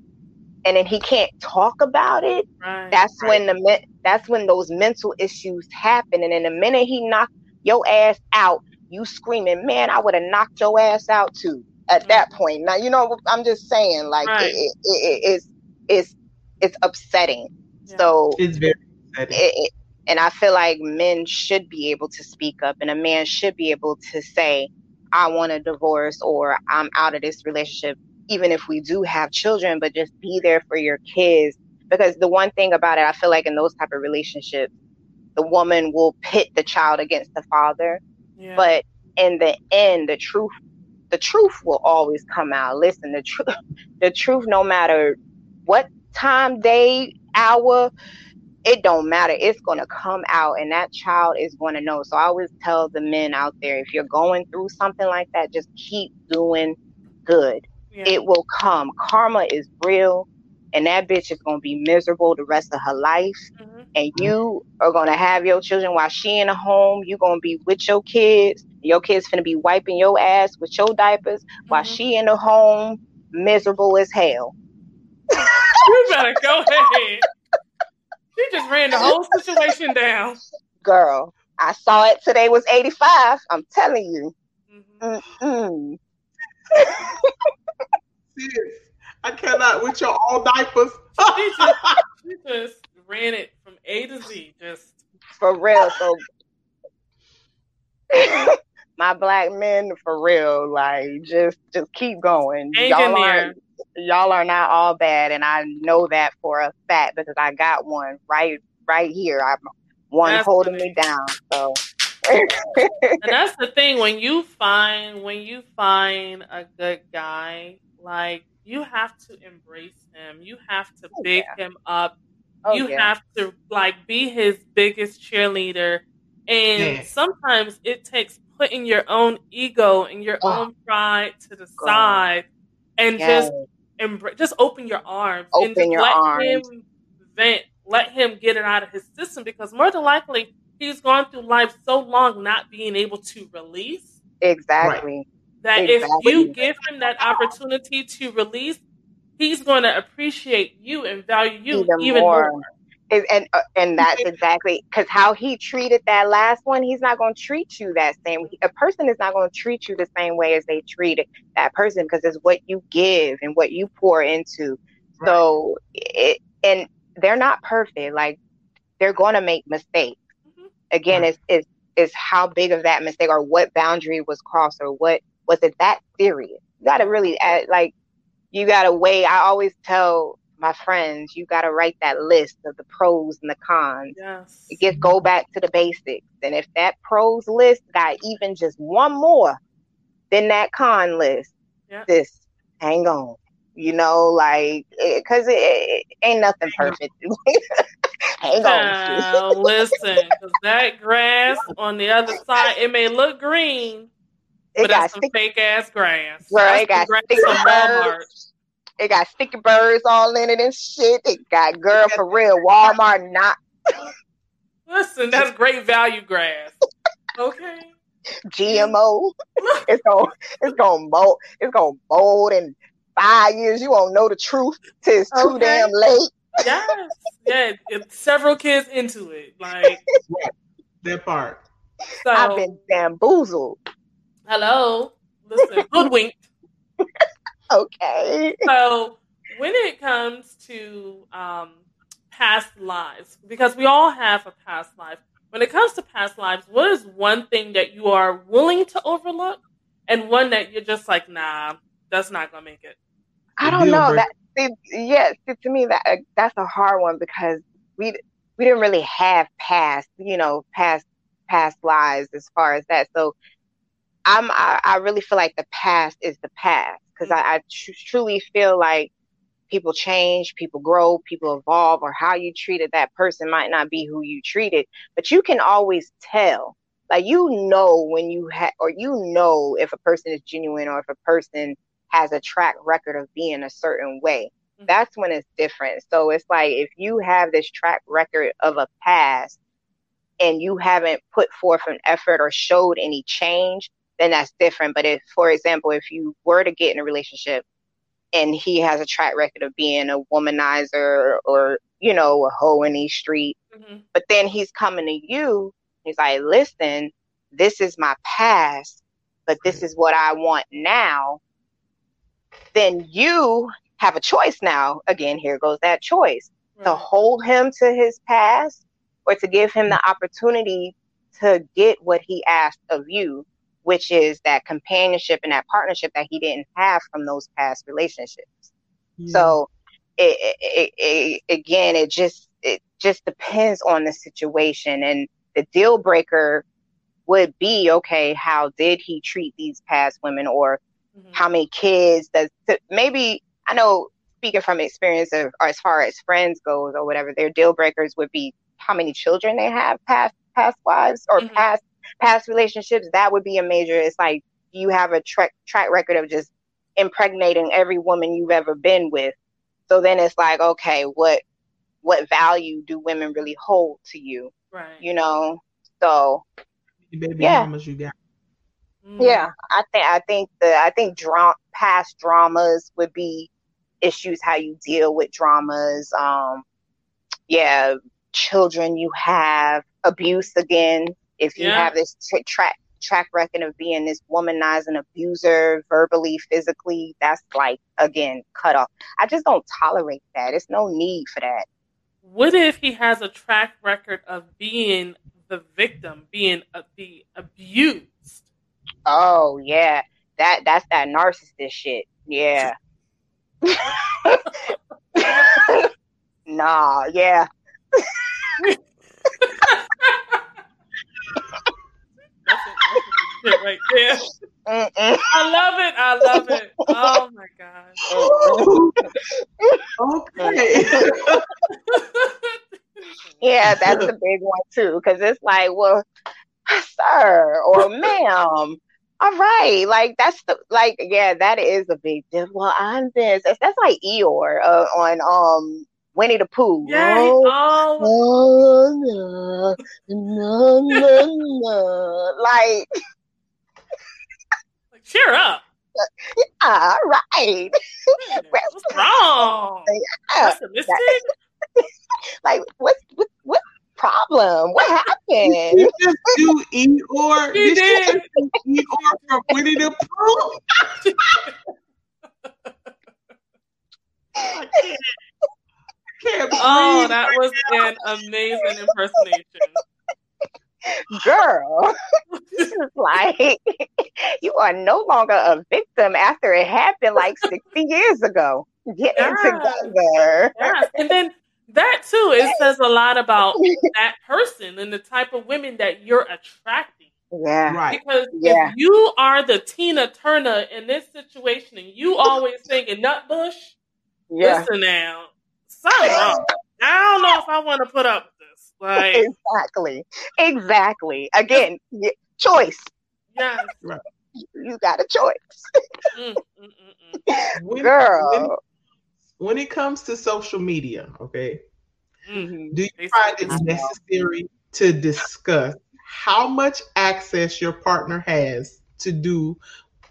and then he can't talk about it, right. that's when the that's when those mental issues happen. And in the minute he knocked your ass out, you screaming, "Man, I would have knocked your ass out too." At mm. that point, now you know I'm just saying, like Right. it, it, it, it's it's it's upsetting. Yeah. So it's very upsetting. it, it, and I feel like men should be able to speak up, and a man should be able to say, "I want a divorce," or "I'm out of this relationship," even if we do have children. But just be there for your kids, because the one thing about it, I feel like in those type of relationships, the woman will pit the child against the father, yeah. but in the end, the truth, the truth will always come out. Listen, the truth, the truth, no matter what time, day, hour, it don't matter. It's gonna come out, and that child is gonna know. So I always tell the men out there, if you're going through something like that, just keep doing good. yeah. It will come. Karma is real, and that bitch is gonna be miserable the rest of her life Mhm. and you are gonna have your children while she in the home. You're gonna be with your kids. Your kids finna be wiping your ass with your diapers while Mhm. she in the home, miserable as hell. You better go ahead. She just ran the whole situation down. Girl, I saw it today was 85. I'm telling you. Mhm. Sis, I cannot with your all diapers. She just, she just ran it from A to Z. Just For real. So my black men for real, like just just keep going. hang Y'all there. Aren't y'all are not all bad and I know that for a fact because I got one right right here. I'm one That's holding me down. So and that's the thing when you find when you find a good guy like you have to embrace him you have to Oh, big him up oh, you yeah. have to like be his biggest cheerleader and Yeah. sometimes it takes putting your own ego and your Oh. own pride to the God. side and Yes. just embrace just open your arms and Open just your let arms. him vent let him get it out of his system because more than likely he's gone through life so long not being able to release exactly. that if you give him that opportunity to release, he's going to appreciate you and value you Even even, more. more. And and, uh, and that's exactly because how he treated that last one, he's not going to treat you that same. A person is not going to treat you the same way as they treated that person because it's what you give and what you pour into. So it and they're not perfect. Like they're going to make mistakes. Mhm. Again, Right. it's it's it's how big of that mistake or what boundary was crossed or what was it that serious. You got to really add, like you gotta weigh. I always tell my friends, you gotta write that list of the pros and the cons. Yes. It gets go back to the basics. And if that pros list got even just one more than that con list, Yeah. just hang on. You know, like eh, because it, it, ain't nothing perfect. hang on. Listen, that grass on the other side, it may look green, It but got it's some fake ass grass. Girl, That's it got some grass from Walmart. Birds. It got sticky birds all in it and shit. It got girl for real. Walmart not Listen, that's great value grass. Okay. GMO. It's gonna it's gonna mold it's gonna mold in five years. You won't know the truth till it's too Okay. damn late. Yes. Yeah. It's several kids into it. Like That part. so. I've been bamboozled. hello. Listen, hoodwinked. Okay. so when it comes to um, past lives, because we all have a past life, when it comes to past lives, what is one thing that you are willing to overlook and one that you're just like, nah, that's not gonna make it? I don't know that. See, yeah, see, to me that uh, that's a hard one because we we didn't really have past, you know, past past lives as far as that. So I'm I, I really feel like the past is the past because I, I tr- truly feel like people change, people grow, people evolve, or how you treated that person might not be who you treated, but you can always tell. Like you know when you have, or you know if a person is genuine, or if a person has a track record of being a certain way. Mhm. That's when it's different. So it's like if you have this track record of a past and you haven't put forth an effort or showed any change, then that's different. But if, for example, if you were to get in a relationship and he has a track record of being a womanizer or, you know, a hoe in these streets, Mhm. but then he's coming to you, he's like, listen, this is my past, but this is what I want now. Then you have a choice now. Again, here goes that choice to hold him to his past or to give him the opportunity to get what he asked of you, which is that companionship and that partnership that he didn't have from those past relationships. Yeah. So it, it, it, again, it just it just depends on the situation, and the deal breaker would be okay. How did he treat these past women, or Mhm. how many kids does maybe I know speaking from experience of or as far as friends goes or whatever, their deal breakers would be how many children they have past past wives or Mhm. past past relationships. That would be a major. It's like you have a track track record of just impregnating every woman you've ever been with. So then it's like, okay, what what value do women really hold to you? Right. You know? So baby yeah. mamas you got. Mhm. yeah, I think I think the I think dra- past dramas would be issues how you deal with dramas. Um, yeah, children you have abuse again. If you Yeah. have this t- track track record of being this womanizing abuser, verbally, physically, that's like again cut off. I just don't tolerate that. It's no need for that. What if he has a track record of being the victim, being uh, the abused? Oh yeah, that that's that narcissist shit. Yeah. nah, yeah. That's it. That's it right there. Mm-mm. I love it. I love it. Oh my god. okay. Yeah, that's a big one too, because it's like, well, sir or ma'am. All right, like that's the like, yeah, that is a big deal. Well, I'm this. That's, that's like Eeyore uh, on um Winnie the Pooh. Yeah. Oh, Oh. no, no, no, no. Like, Like, cheer up. all right. What's wrong? Yeah. Like, what's what what problem? What happened? You just do Eeyore. She Did she did. just do Eeyore from Winnie the Pooh. I can't. I can't Oh, that was an amazing impersonation. Girl, this is like you are no longer a victim. after it happened like 60 years ago. Get yeah. together. Yeah. And then that too, it says a lot about that person and the type of women that you're attracting. Yeah. Right. Because Yeah. if you are the Tina Turner in this situation and you always thinking Nutbush, Yeah. listen now, something wrong. I don't know if I want to put up with. Like, Exactly. Exactly. Again, y- choice. yes. You got a choice. Mm, mm, mm, mm. When, Girl. when, when it comes to social media, okay, Mhm. do you They find it it's- necessary to discuss how much access your partner has to do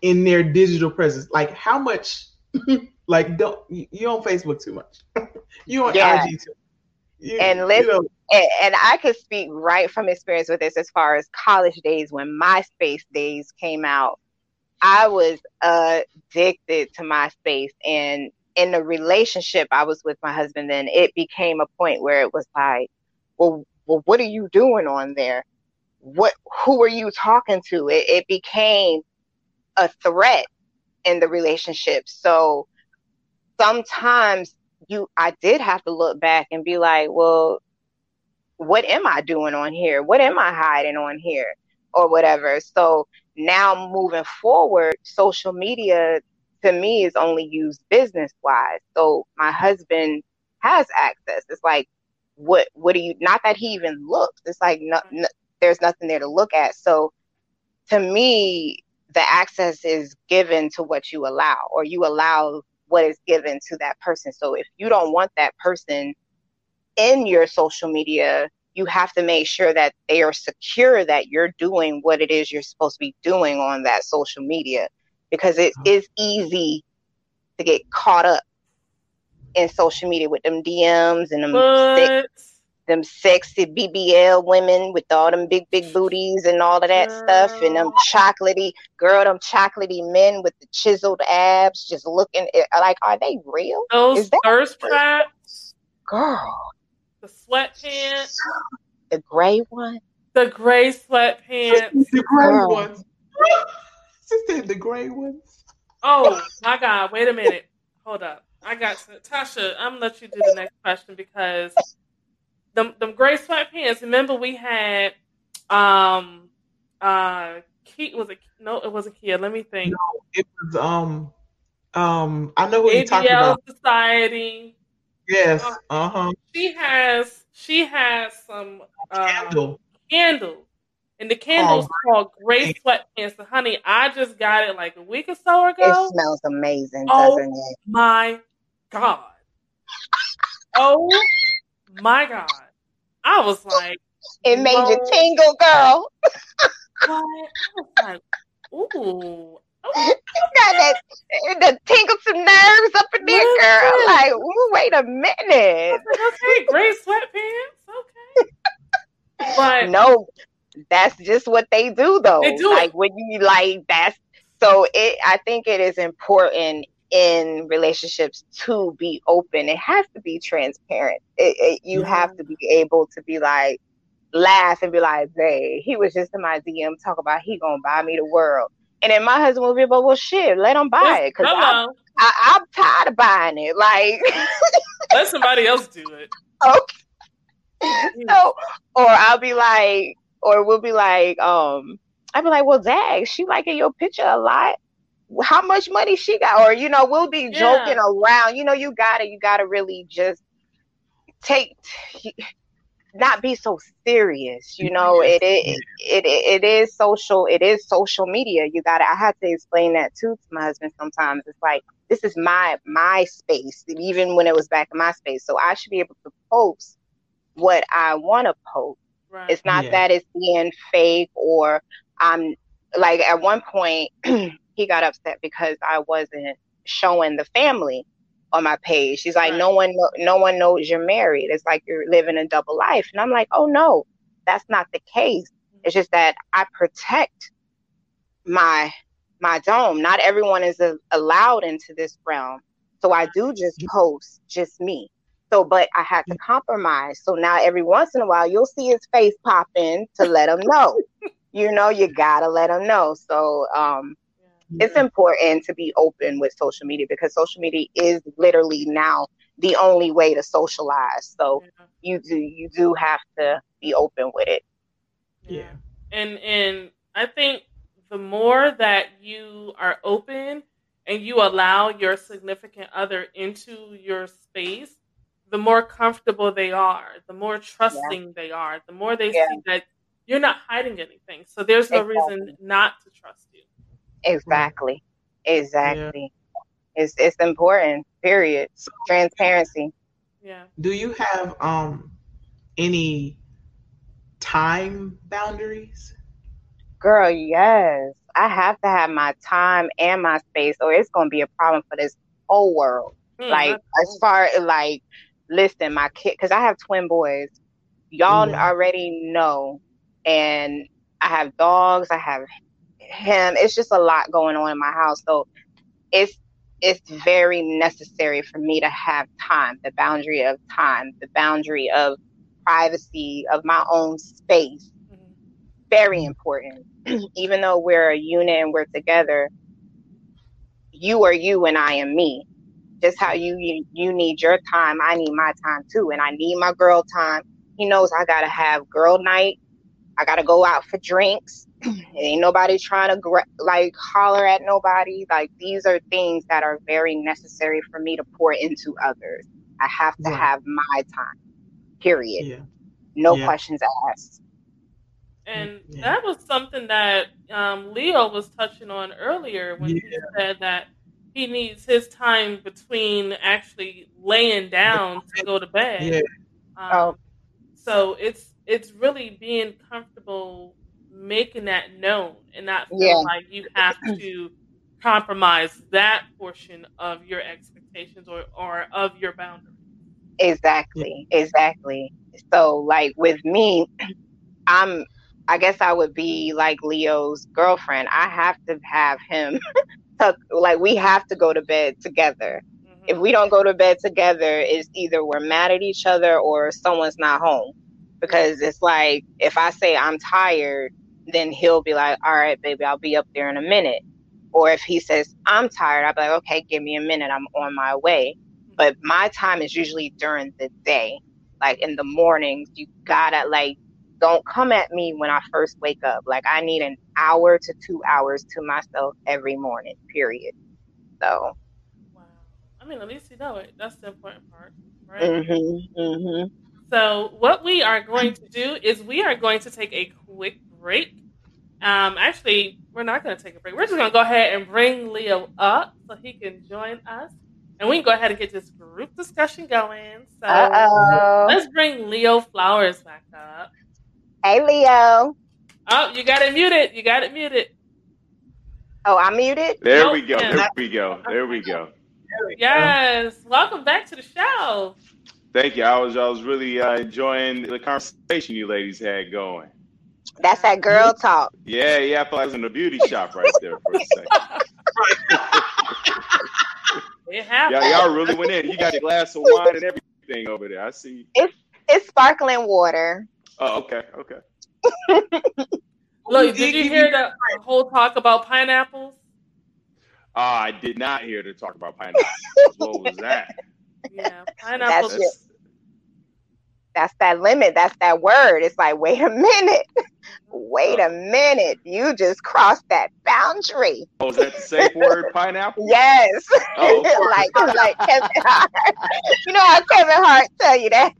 in their digital presence? Like how much like don't you you on Facebook too much. you on Yeah. IG too. You, And you listen- know, and, and I could speak right from experience with this as far as college days when MySpace days came out. I was addicted to MySpace and in the relationship I was with my husband then it became a point where it was like, well, well what are you doing on there? What who are you talking to? It it became a threat in the relationship. So sometimes you I did have to look back and be like, well, what am I doing on here? What am I hiding on here? Or whatever. So now moving forward, social media to me is only used business wise. So my husband has access. It's like, what what do you not that he even looks. It's like no, mm-hmm. no, there's nothing there to look at. So to me, the access is given to what you allow, or you allow what is given to that person. So if you don't want that person in your social media, you have to make sure that they are secure that you're doing what it is you're supposed to be doing on that social media because it uh-huh. is easy to get caught up in social media with them DMs and them them sexy BBL women with all them big big booties and all of that stuff and them chocolatey girl them chocolatey men with the chiseled abs just looking at, like are they real those Is that- thirst traps, girl the sweatpants, the gray one the gray sweatpants. the gray Girl. ones. She said the gray ones. Oh my God! Wait a minute. Hold up. I got to, Tasha. I'm gonna let you do the next question because them them gray sweatpants. Remember we had um uh Key was it no it wasn't Kia. Let me think. It was um um I know who you talking about. Society. Yes. Uh huh. She has she has some uh, Candle. candle. And the candle's Oh, called Gray Sweatpants. So, honey, I just got it like a week or so ago. it smells amazing Oh. doesn't it my God. Oh my God. I was like, it made you tingle girl what? I was like, ooh. Oh, got that the tingle some nerves up in there girl like ooh, wait a minute okay, gray sweatpants. Okay. But no that's just what they do though They do like when you like that's so it i think it is important in relationships to be open it has to be transparent it, it, you Yeah. have to be able to be like laugh and be like babe he was just in my dm talk about he gonna buy me the world and then my husband will be like well shit let him buy it because I'm. I, I'm tired of buying it like Let somebody else do it. okay so or I'll be like, or we'll be like, um, I'll be like, well, Dag, she liking your picture a lot. How much money she got? Or you know, we'll be Yeah. joking around. You know, you gotta, you gotta really just take, not be so serious. You know, Yes. it it, it it is social. It is social media. You gotta. I have to explain that too to my husband. Sometimes it's like this is my my space. Even when it was back in my space, so I should be able to post what I want to post. Right. It's not Yeah. that it's being fake or I'm like at one point he got upset because I wasn't showing the family on my page. She's like, Right. no one, no one knows you're married. It's like you're living a double life, and I'm like, oh no, that's not the case. Mm-hmm. It's just that I protect my my dome. Not everyone is a- allowed into this realm, so I do just post just me. So, but I had to mm-hmm. compromise. So now every once in a while, you'll see his face pop in to let him know. you know, you gotta let him know. So, um, it's important to be open with social media because social media is literally now the only way to socialize. So Yeah. you do you do have to be open with it. Yeah. And and I think the more that you are open and you allow your significant other into your space, the more comfortable they are, the more trusting they are, the more they Yeah. see that you're not hiding anything. So there's no Exactly. reason not to trust you. Exactly. Exactly. It's it's important. Period. So, Transparency. Yeah. do you have um any time boundaries? Girl, yes. I have to have my time and my space or it's gonna be a problem for this whole world. Hmm, like as far as like listen my kid because i have twin boys y'all Mhm. already know and i have dogs i have him it's just a lot going on in my house. So it's it's very necessary for me to have time the boundary of time the boundary of privacy of my own space. Mhm. very important. Even though we're a unit and we're together you are you and i am me. Just how you, you you need your time i need my time too. And i need my girl time. He knows i gotta have girl night. I gotta go out for drinks ain't nobody trying to gra- like holler at nobody like these are things that are very necessary for me to pour into others i have to Right. have my time period Yeah. no Yeah. questions asked And Yeah. that was something that um, Leo was touching on earlier when he said that he needs his time between actually laying down to go to bed. Yeah. Um, Oh. So it's it's really being comfortable making that known and not feeling Yeah. like you have to compromise that portion of your expectations or, or of your boundaries. Exactly, exactly. So, like with me, I'm, I guess I would be like Leo's girlfriend. I have to have him, tuck, like, we have to go to bed together. Mhm. If we don't go to bed together, it's either we're mad at each other or someone's not home. Because it's like, if I say I'm tired, then he'll be like, all right, baby, I'll be up there in a minute. Or if he says, I'm tired, I'll be like, okay, give me a minute, I'm on my way but my time is usually during the day like in the mornings you gotta like don't come at me when i first wake up like i need an hour to two hours to myself every morning period so Wow. I mean, at least you know it. That's the important part, right? mm-hmm, mm-hmm. So, what we are going to do is we are going to take a quick break. Um, actually, we're not going to take a break. We're just going to go ahead and bring Leo up so he can join us, and we can go ahead and get this group discussion going. So, uh-oh let's bring Leo Flowers back up. hey leo Oh, you got it muted. You got it muted. oh i'm muted There Nope. we go. There we go. There we go. Yes. Welcome back to the show. Thank you. I was I was really uh, enjoying the conversation you ladies had going. That's that girl talk Yeah, yeah. I felt like I was in a beauty shop right there for a second. It happened. Y'all, y'all really went in. You got a glass of wine and everything over there. I see. it's it's sparkling water Oh, okay, okay. Look, did you hear the whole talk about pineapples? Ah, I did not hear to talk about pineapples. what was that? Yeah, pineapples. That's it. that's that limit that's that word it's like wait a minute wait a minute you just crossed that boundary Oh, is that the safe word, pineapple? Yes. Oh, okay. like like Kevin Hart. You know how Kevin Hart tell you that.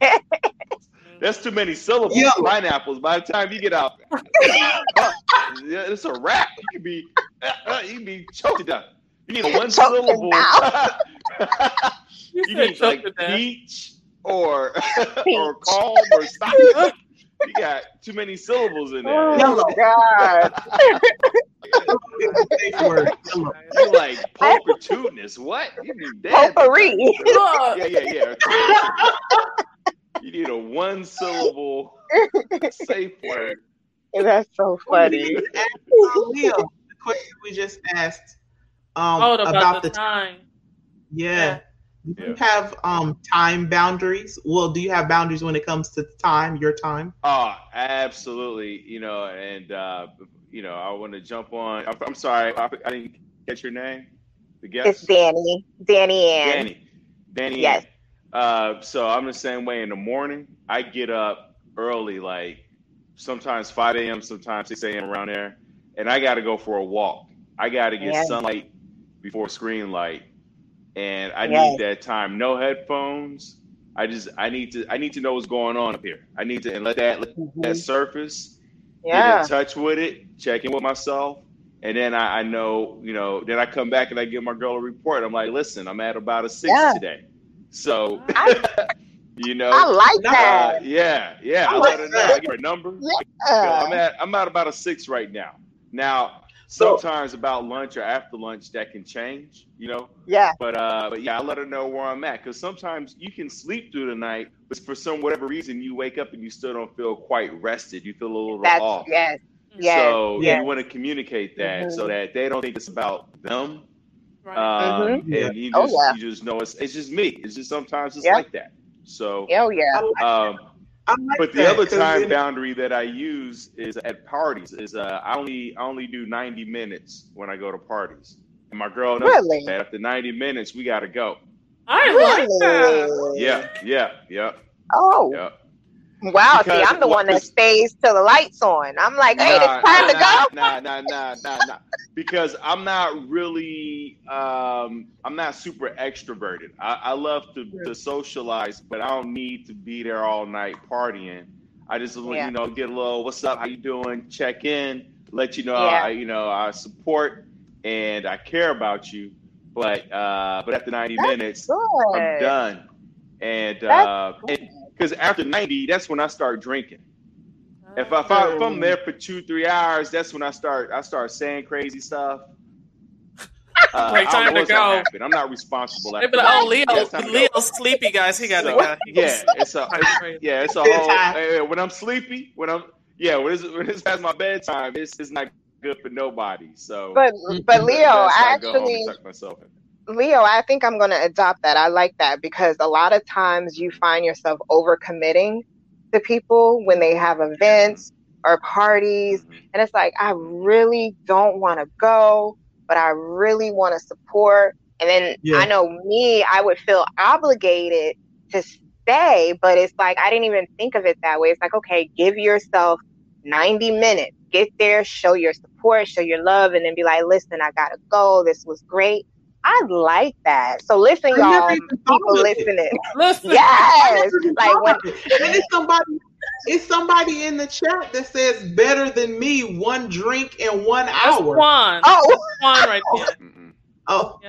That's too many syllables. Yo. Pineapples. By the time you get out, yeah, it's a wrap. You can be, uh, uh, you can be choked to death. You need a one Choked syllable. You you need like to peach or or calm or stop. You got too many syllables in there. oh Yellow. God. Safe word. Yellow. You like pulchritudinous. What? You need that. Potpourri. Yeah, yeah, yeah. You need a one syllable safe word. That's so funny. Leo, the question we just asked um, oh, about, about the, the time. yeah. Do you Yeah. have um time boundaries? Well, do you have boundaries when it comes to time, your time? Oh, absolutely. You know, and uh, you know, I want to jump on. I'm, I'm sorry, I, I didn't catch your name? The guest. It's Danny. Danny Ann. Danny. Danny. Yes. Uh, so I'm the same way in the morning. I get up early, like sometimes 5 a.m., sometimes 6 a.m. around there, and I got to go for a walk. I got to get Yeah. sunlight before screen light, and I need that time. No headphones. I just I need to I need to know what's going on up here. I need to and let that let that surface get Yeah. in touch with it, check in with myself, and then I, I know, you know, then I come back and I give my girl a report. I'm like, listen, I'm at about a six Yeah. today. So, I- you know, I like that. uh, yeah, yeah, I I let her know. I give her a number. Yeah. I'm at I'm at about a six right now. Now, sometimes about lunch or after lunch that can change, you know. Yeah. But uh, but yeah, I let her know where I'm at because sometimes you can sleep through the night, but for some whatever reason you wake up and you still don't feel quite rested. You feel a little That's off. yes. Yes. So yes. you want to communicate that so Mhm. that they don't think it's about them. Right. Um, Mhm. And you Oh, just yeah. you just know it's it's just me. It's just sometimes it's Yeah. like that. So Oh yeah. I um, I like but the that, other 'cause time then- boundary that I use is at parties. Is uh, I only I only do 90 minutes when I go to parties. And my girl knows Really? that after 90 minutes we gotta go. I like that. Really? Yeah, yeah, yeah, Oh yeah. Wow. See, I'm the one that stays till the lights on. I'm like, hey, it's time to nah, go. Nah, nah, nah, nah, nah. Because I'm not really, um, I'm not super extroverted. I, I love to, to socialize, but I don't need to be there all night partying. I just, want Yeah. you know, get a little, what's up? How you doing? Check in, let you know, Yeah. I, you know, I support and I care about you. But, uh, but after 90 That's minutes, I'm done. And, That's uh, because after 90, that's when I start drinking. If, I, if, I, if I'm there for two, three hours, that's when I start. I start saying crazy stuff. Uh, Like, time to go. I'm not responsible. After be like, oh, Leo, Yeah, it's go. Leo's sleepy, guys. He got to So, go. yeah, it's a, it's, yeah, it's a whole. time. when I'm sleepy, when I'm, yeah, when it's, when it's past my bedtime, it's, it's not good for nobody. So, But but Leo, that's why I go actually and myself in. Leo, I think I'm going to adopt that. I like that because a lot of times you find yourself overcommitting to people when they have events or parties. Mhm. And it's like, I really don't want to go, but I really want to support. And then Yeah. I know me, I would feel obligated to stay, but it's like, I didn't even think of it that way. It's like, okay, give yourself 90 minutes, get there, show your support, show your love, and then be like, listen, I got to go. This was great. I like that. So listen, I y'all, people listening. Listen, Yes. Like when, and it's somebody it's somebody in the chat that says better than me one drink in one that's hour. Quan. oh, Quan right there. Mm-mm, Oh,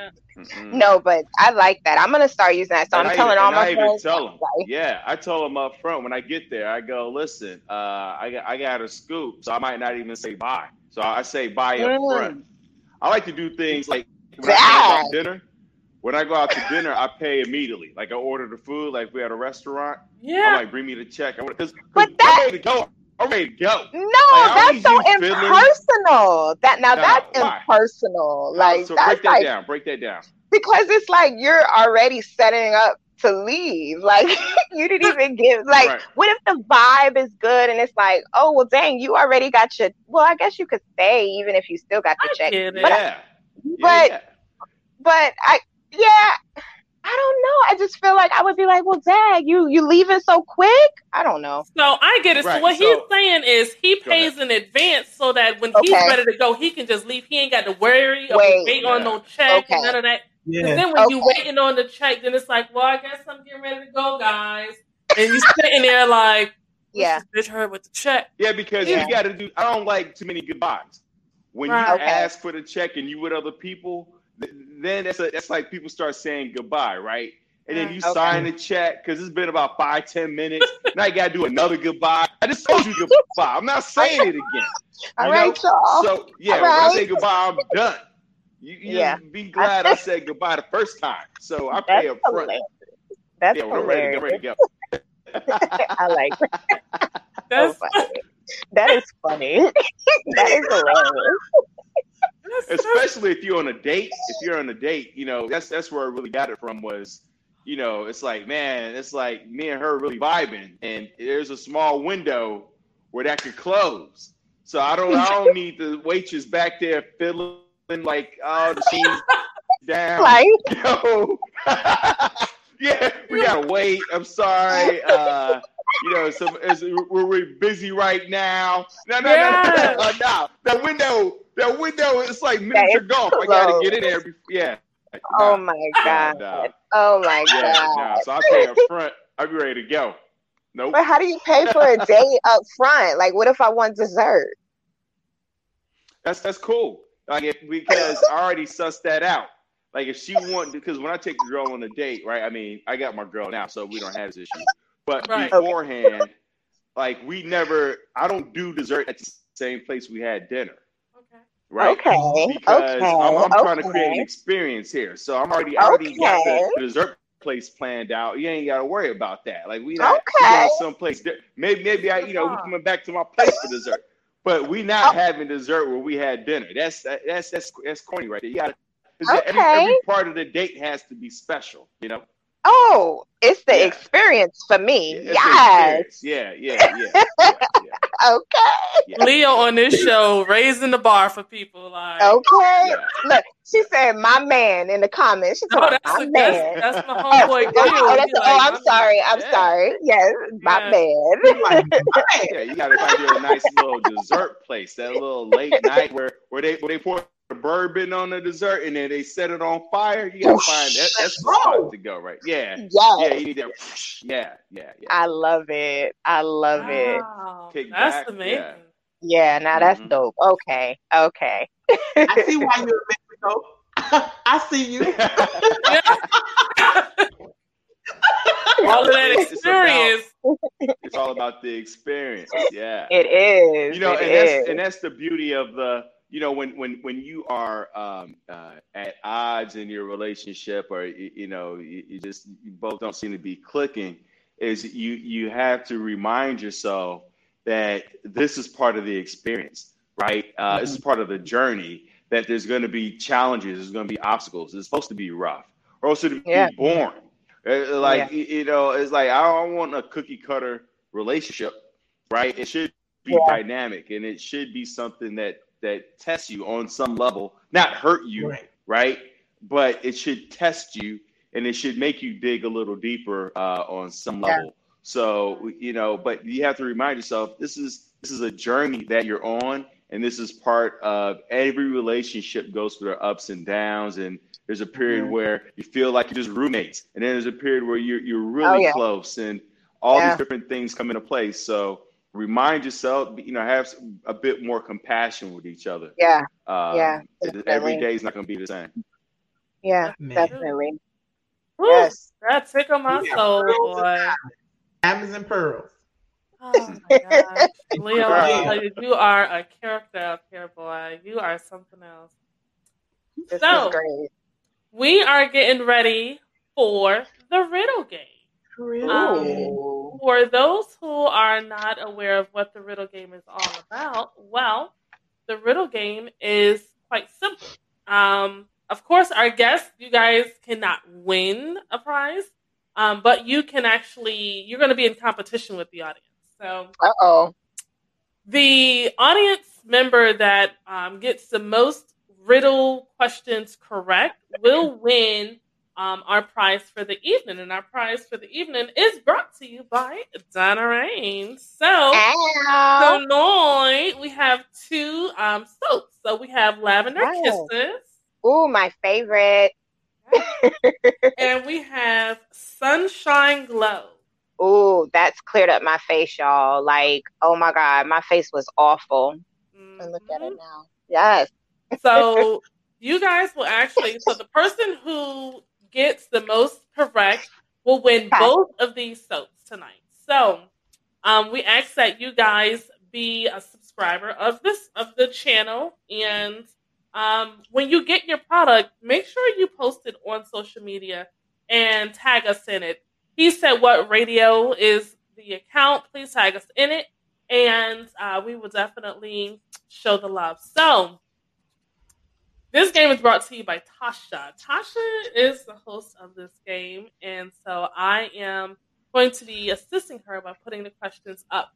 no, but I like that. I'm going to start using that. So And I'm I telling all and I my even friends. tell them, like, yeah, I told them up front when I get there. I go, listen, uh, I got, I got a scoop, so I might not even say bye. So I say bye up Mm. front. I like to do things like when I go out to dinner. When I go out to dinner, I pay immediately. Like I order the food, like we at a restaurant. Yeah. I'm like, bring me the check. I want because But I'm that- ready to go. I'm ready to go. No, I that's so you fiddling. impersonal. That now No, that's why? impersonal. Like so that's break that like down. Break that down. because it's like you're already setting up to leave. Like you didn't even give like Right. what if the vibe is good and it's like, oh well dang, you already got your well, I guess you could stay even if you still got the I check. get it. But yeah. but- yeah. But I yeah, I don't know. I just feel like I would be like, well dang, you you leaving so quick? I don't know. So I get it. Right, So what so- he's saying is he pays in advance so that when he's ready to go, he can just leave. He ain't got to worry or Wait. wait on no check Okay. and none of that. 'Cause yeah. then when you waiting on the check, then it's like, well, I guess I'm getting ready to go, guys. And you sitting there like, Yeah. bitch heard with the check. Yeah, because Yeah. you got to do. I don't like too many goodbyes. When Right. you Okay. ask for the check and you with other people, th- then that's a, that's like people start saying goodbye, right? And then mm, you Okay. sign the check because it's been about five ten minutes. now you got to do another goodbye. I just told you goodbye. I'm not saying it again. All You right, know? y'all. So yeah, All when I say goodbye, I'm done. You, you Yeah. be glad I said goodbye the first time. So I pay That's up front. hilarious. That's Yeah, when I'm ready, I'm ready to go. I like that. So That's, oh funny. That is funny. that is hilarious. Especially if you're on a date. If you're on a date, you know that's that's where I really got it from. Was you know it's like man, it's like me and her really vibing, and there's a small window where that could close. So I don't I don't need the waitress back there fiddling like oh the scene's down. Like, Yo. yeah, we gotta wait. I'm sorry. Uh, you know, some we're, we're busy right now. No, no, Yeah. no, no, no, no. That window, that window, it's like miniature it's golf. I gotta get in there. Before, yeah. oh Nah, my god. nah. Oh my Yeah, god. nah. So I pay up front. I'll be ready to go. Nope. But how do you pay for a date up front? Like, what if I want dessert? That's that's cool. Like if, because I already sussed that out. Like if she want because when I take the girl on a date, right? I mean, I got my girl now, so we don't have this issue. But Right. beforehand, like we never I don't do dessert at the same place we had dinner. Okay. Right. Okay. Because okay. I'm, I'm trying to create an okay. experience here. So I'm already I already got Okay. the dessert place planned out. You ain't gotta worry about that. Like we not we Okay. going someplace di- maybe maybe I you know we coming back to my place for dessert. But we not Oh. having dessert where we had dinner. That's that, that's that's that's corny right there. You gotta 'cause every, Okay. every part of the date has to be special, you know? Oh, it's the Yeah. experience for me. It's yes. Yeah, yeah, yeah, yeah, yeah, Okay. Leo on this show raising the bar for people. Like, Okay. Yeah. Look, she said my man in the comments. She no, told that's, my a, man. that's, that's my Oh, homeboy. oh, Q. oh, that's- He oh, like, oh, my I'm sorry. I'm Yeah. sorry. Yes, my Yeah. man. Like. Yeah, you gotta find you a nice little dessert place, that little late night where, where they where they pour the bourbon on the dessert and then they set it on fire. You gotta find that. That's the spot to go, right? Yeah, yeah. Yes. You need that. Yeah, yeah, yeah. I love it. I love it. Kick that's back, amazing. yeah. Yeah, now that's Mhm. dope. Okay. Okay. I see why you're in Mexico. I see you. All of that It's about- experience. It's all about the experience. Yeah. It is. you know, it and that's and that's the beauty of the you know when when when you are um, uh, at odds in your relationship or you, you know you, you just you both don't seem to be clicking is you you have to remind yourself that this is part of the experience right? Uh, this is part of the journey that there's going to be challenges there's going to be obstacles it's supposed to be rough or it'd be Yeah. boring. Uh, like you you know it's like i don't want a cookie cutter relationship right? It should be Yeah. dynamic and it should be something that that tests you on some level not hurt you Right. right but it should test you and it should make you dig a little deeper uh, on some Yeah. level so you know but you have to remind yourself this is this is a journey that you're on and this is part of every relationship goes through their ups and downs and there's a period Mhm. where you feel like you're just roommates and then there's a period where you're, you're Oh, really yeah. close and all Yeah. these different things come into place so remind yourself you know have a bit more compassion with each other Yeah. um, Yeah, every definitely. day is not going to be the same Yeah. Man. Definitely. Woo, Yes. That tickled my Yeah, soul, pearls boy. Diamonds and pearls. Oh my gosh. Leo, I tell you, you are a character up here, boy. You are something else. This So- is great. We are getting ready for the riddle game. Um, Ooh. For those who are not aware of what the riddle game is all about, well, the riddle game is quite simple. Um, of course, our guests, you guys cannot win a prize, um, but you can actually, you're going to be in competition with the audience. So Uh oh. the audience member that um, gets the most riddle questions correct will win um, our prize for the evening. And our prize for the evening is brought to you by Donna Rain. So Ow. tonight we have two um, soaps. So we have Lavender Wow. Kisses Ooh, my favorite. and we have Sunshine Glow. Ooh, that's cleared up my face, y'all. Like, oh my God, my face was awful. And look at it now. Yes. So you guys will actually so the person who gets the most correct will win both of these soaps tonight. So um, we ask that you guys be a subscriber of this of the channel and um, when you get your product, make sure you post it on social media and tag us in it. He said what radio is the account. Please tag us in it, and uh, we will definitely show the love. So, this game is brought to you by Tasha. Tasha is the host of this game, and so I am going to be assisting her by putting the questions up.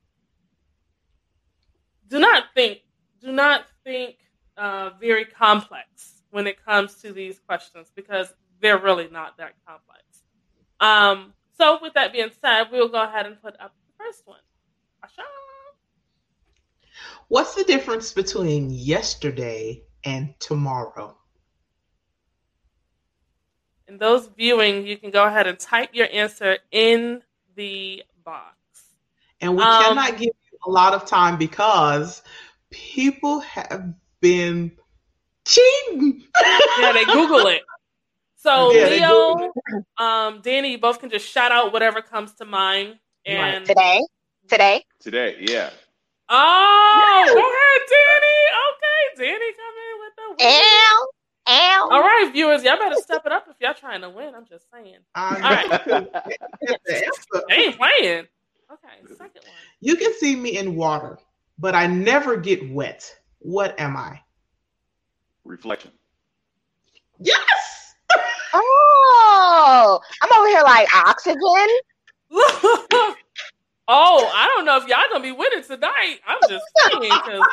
Do not think, do not think uh, very complex when it comes to these questions because they're really not that complex. Um, so, with that being said, we'll go ahead and put up the first one. Asha. What's the difference between yesterday and tomorrow? And those viewing, you can go ahead and type your answer in the box. And we Um, cannot give you a lot of time because people have been cheating. Yeah, they Google it. So Yeah, they Leo, um, Danny, you both can just shout out whatever comes to mind. And Today, today. Today, yeah. oh, go ahead, Danny. Okay, Danny, come in with the win. Ow, ow. All right, viewers, y'all better step it up if y'all trying to win. I'm just saying. I right. know. That's the answer. They ain't playing. Okay, second one. You can see me in water, but I never get wet. What am I? Reflection. Yes. Oh, I'm over here like oxygen. oh, I don't know if y'all gonna be winning tonight. I'm just saying because.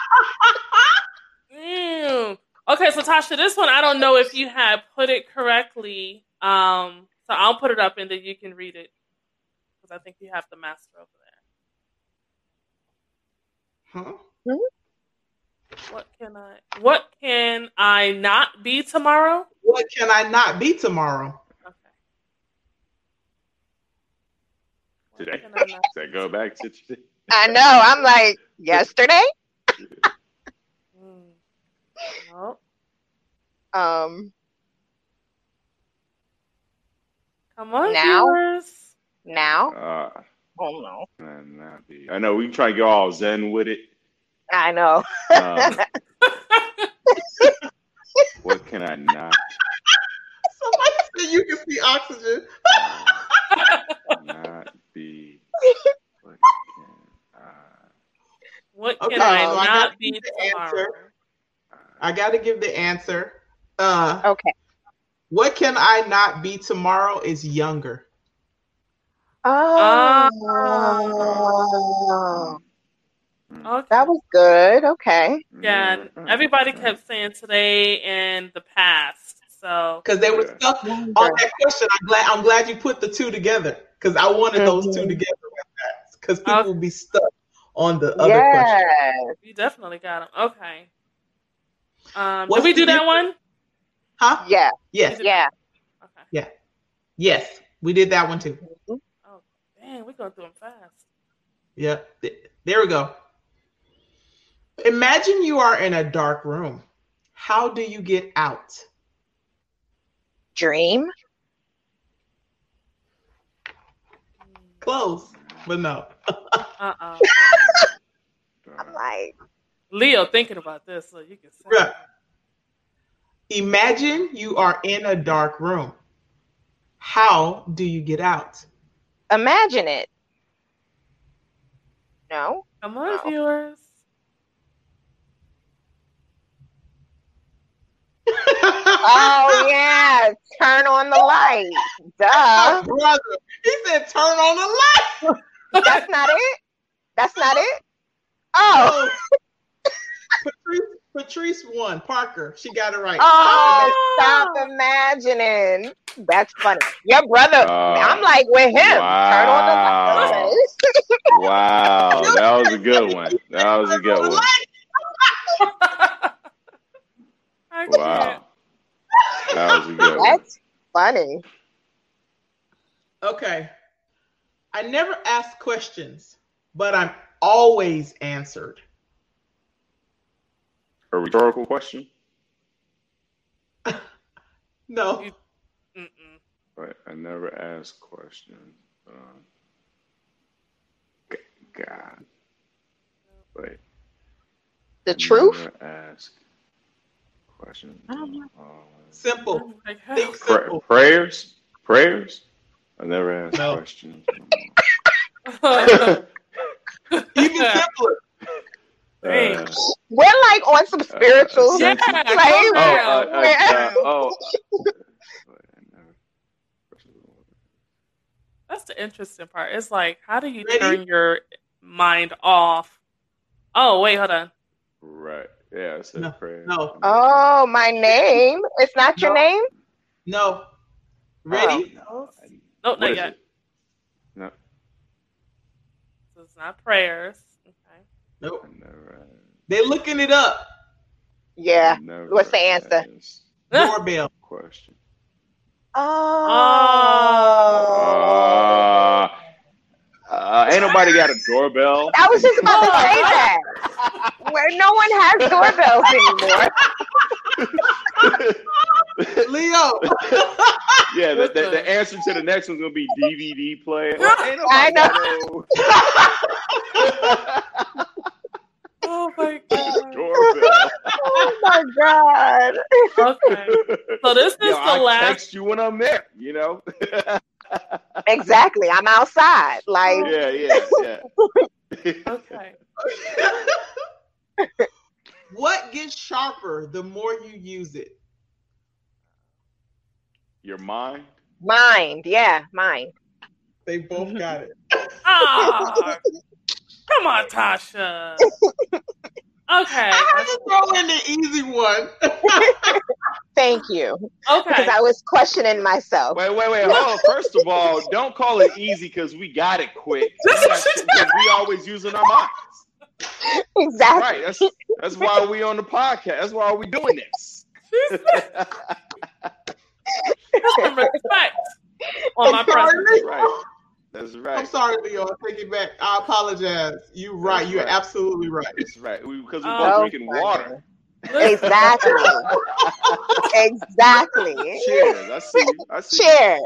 Mm. Okay, so Tasha, this one I don't know if you have put it correctly. Um, so I'll put it up and then you can read it because I think you have the master over there. Huh? What can I? What can I not be tomorrow? What can I not be tomorrow? Okay. Today. can I not- Does that go back to today? I know. I'm like yesterday. No. Um, Come on, Now? viewers. now. Uh, Oh no. I be? I know we can try to get all zen with it. I know. Um, what can I not? Somebody said you can see oxygen. uh, not be? What can I? What Okay, I so not gotta be the tomorrow? answer. I got to give the answer. Uh, Okay. what can I not be tomorrow is younger. Oh, Okay. that was good. Okay. Yeah, mm, mm, everybody kept saying today and the past. So Because they were stuck on that question. I'm glad. I'm glad you put the two together because I wanted those two Mhm. together. Because people Okay. will be stuck on the other question. Yes. you definitely got them. Okay. Um, did we do that one? Huh? Yeah. Yes. Yeah. Okay. Yeah. Yes. We did that one too. Oh, dang, we're going through them fast. Yeah. There we go. Imagine you are in a dark room. How do you get out? Dream. Close, but no. Uh uh I'm like, Leo thinking about this, so you can say. Right. Imagine you are in a dark room. How do you get out? imagine it. No. Come on, Wow. viewers. Oh yeah. Turn on the light. Duh. Brother, he said turn on the light. That's not it. That's not it. Oh. Patrice, Patrice won. Parker, she got it right. Oh, stop imagining. That's funny. Your brother, Uh, I'm like with him. Turn on the wow. Wow, that was a good one. That was a good one. Wow, that was a good one. That's funny. Okay. I never ask questions, but I'm always answered. A rhetorical question, No. But I never ask questions. Um, g- God, wait. The I truth. Never ask questions. I don't know. Always- Simple. Like, Think Pra- simple. prayers, prayers. I never ask No. questions. Even simpler. Dang. Uh, We're like on some spiritual. Yeah, Like, Oh, uh, uh, uh, oh. That's the interesting part. It's like, how do you Ready? turn your mind off? Oh, wait, hold on. Right. Yeah, I said No, prayer. no. Oh, my name. It's not your No. name. No. Ready? No, What not yet. it? No, So it's not prayers. Okay. Nope. I. They're looking it up. Yeah. never What's the answer? Doorbell. Question. Oh. Uh, uh, ain't nobody got a doorbell. I was just about to say that. Where no one has doorbells anymore. Leo. yeah, the, the, the answer to the next one's gonna be DVD player. Ain't I nobody got Oh my god. Oh my god. Okay. So this is Yo, the I last. text you when I'm there. You know. Exactly. I'm outside. Like yeah, yeah, yeah. Okay. what gets sharper the more you use it? Your mind. mind. Yeah, mind. They both got it. Ah, come on, Tasha. Okay. I had to throw in the easy one. Thank you. Okay. Because I was questioning myself. Wait, wait, wait. Hold on. First of all, don't call it easy because we got it quick. We, got shit that we always using our minds. Exactly. Right. That's that's why we on the podcast. That's why we doing this. Some respect on my I'm presence. Right. That's right. I'm sorry, Leo. I take it back. I apologize. You're right. That's You're right. absolutely right. That's right. Because we're Oh, both drinking water. Exactly. exactly. Cheers. I see you. I see Cheers.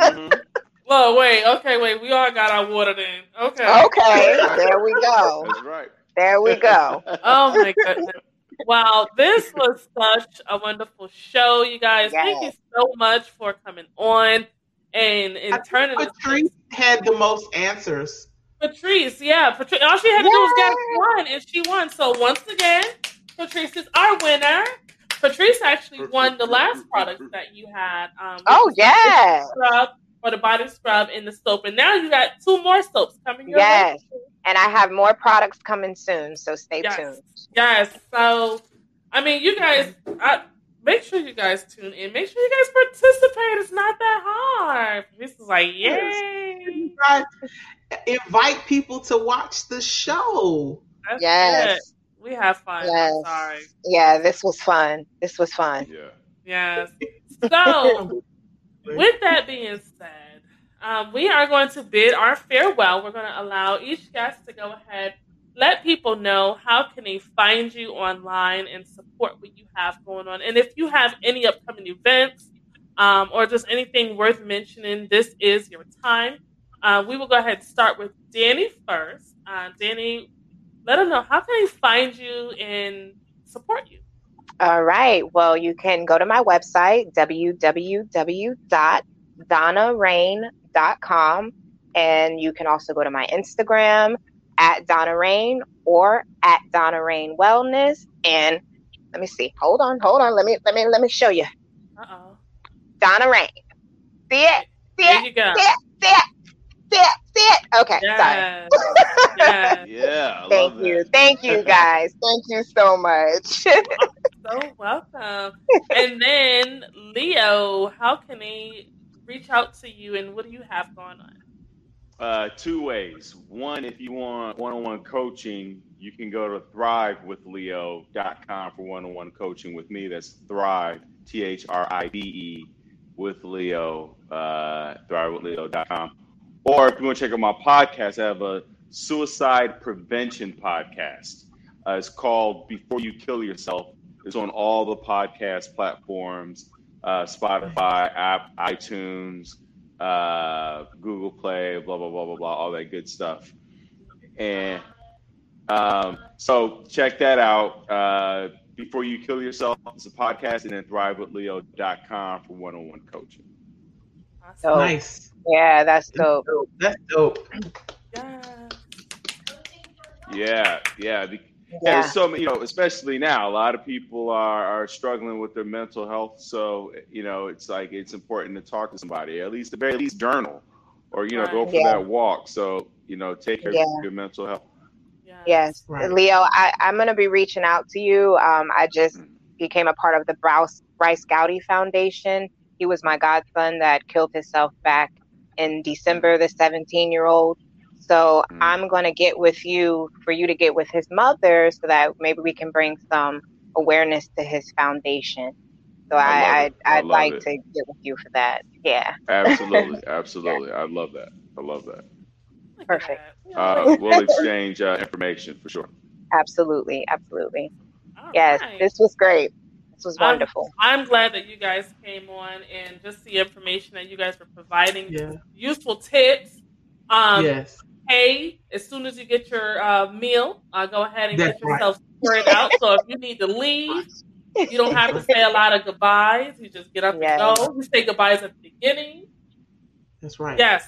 you. Mhm. Well, wait. Okay, wait. We all got our water then. Okay. Okay. There we go. That's right. There we go. Oh my goodness. Wow, this was such a wonderful show, you guys. Thank you so much for coming on and and I think turning Patrice had the most answers. Patrice, yeah, Patrice. All she had to do was get one, and she won. So once again, Patrice is our winner. Patrice actually won the last product that you had. Um, Oh was the yeah. scrub or the body scrub and the soap, and now you got two more soaps coming your Yes. way. And I have more products coming soon, so stay Yes. tuned. Yes. So, I mean, you guys, I, make sure you guys tune in. Make sure you guys participate. It's not that hard. This is like, yay. You guys invite people to watch the show. That's Yes. it. We have fun. Yes. I'm sorry. Yeah, this was fun. This was fun. Yeah. Yes. So, with that being said, um, we are going to bid our farewell. We're going to allow each guest to go ahead, let people know how can they find you online and support what you have going on. And if you have any upcoming events um, or just anything worth mentioning, this is your time. Uh, we will go ahead and start with Danny first. Uh, Danny, let them know how can they find you and support you. All right. Well, you can go to my website, www.donnarain.com. And you can also go to my Instagram at Donna Rain or at Donna Rain Wellness. And let me see. Hold on, hold on. Let me let me let me show you. Uh oh. Donna Rain. See it? See There it? you go. See it? See it? See it? See it? Okay, sorry. Yes. yes. Yeah. Thank you. that. Thank you guys. Thank you so much. So welcome. and then Leo, how can they reach out to you and what do you have going on? Uh, two ways. One, if you want one-on-one coaching, you can go to thrivewithleo.com for one-on-one coaching with me. That's thrive, T-H-R-I-V-E, with Leo, uh, thrivewithleo.com. Or if you want to check out my podcast, I have a suicide prevention podcast. Uh, it's called Before You Kill Yourself. It's on all the podcast platforms, uh, Spotify, app, iTunes, uh, Google Play, blah blah blah blah blah, all that good stuff. And um, so check that out. Uh, Before you kill yourself, it's a podcast, and then thrivewithleo.com for one-on-one coaching. Awesome. So- Nice. yeah, that's dope. That's dope. Yes. Yeah, yeah. be- Yeah. There's so you know, especially now, a lot of people are, are struggling with their mental health. So, you know, it's like it's important to talk to somebody, at least, at the very least, journal or, you know, go for Yeah. that walk. So, you know, take care Yeah. of your mental health. Yes. Yes, Right. Leo, I, I'm going to be reaching out to you. Um, I just became a part of the Bryce, Bryce Gowdy Foundation. He was my godson that killed himself back in December, the 17 year old. So Mm. I'm going to get with you for you to get with his mother so that maybe we can bring some awareness to his foundation. So I I, I'd, I'd love like it. to get with you for that. Yeah. Absolutely, absolutely. I love that. I love that. Perfect. Uh, we'll exchange uh, information for sure. Absolutely. Absolutely. All Yes. right. This was great. This was I'm- wonderful. I'm glad that you guys came on and just the information that you guys were providing, Yeah. useful tips. Um, yes. Hey, as soon as you get your uh, meal, uh, go ahead and That's get yourself spread out. So if you need to leave, you don't have to say a lot of goodbyes. You just get up Yes. and go. You say goodbyes at the beginning. That's right. Yes,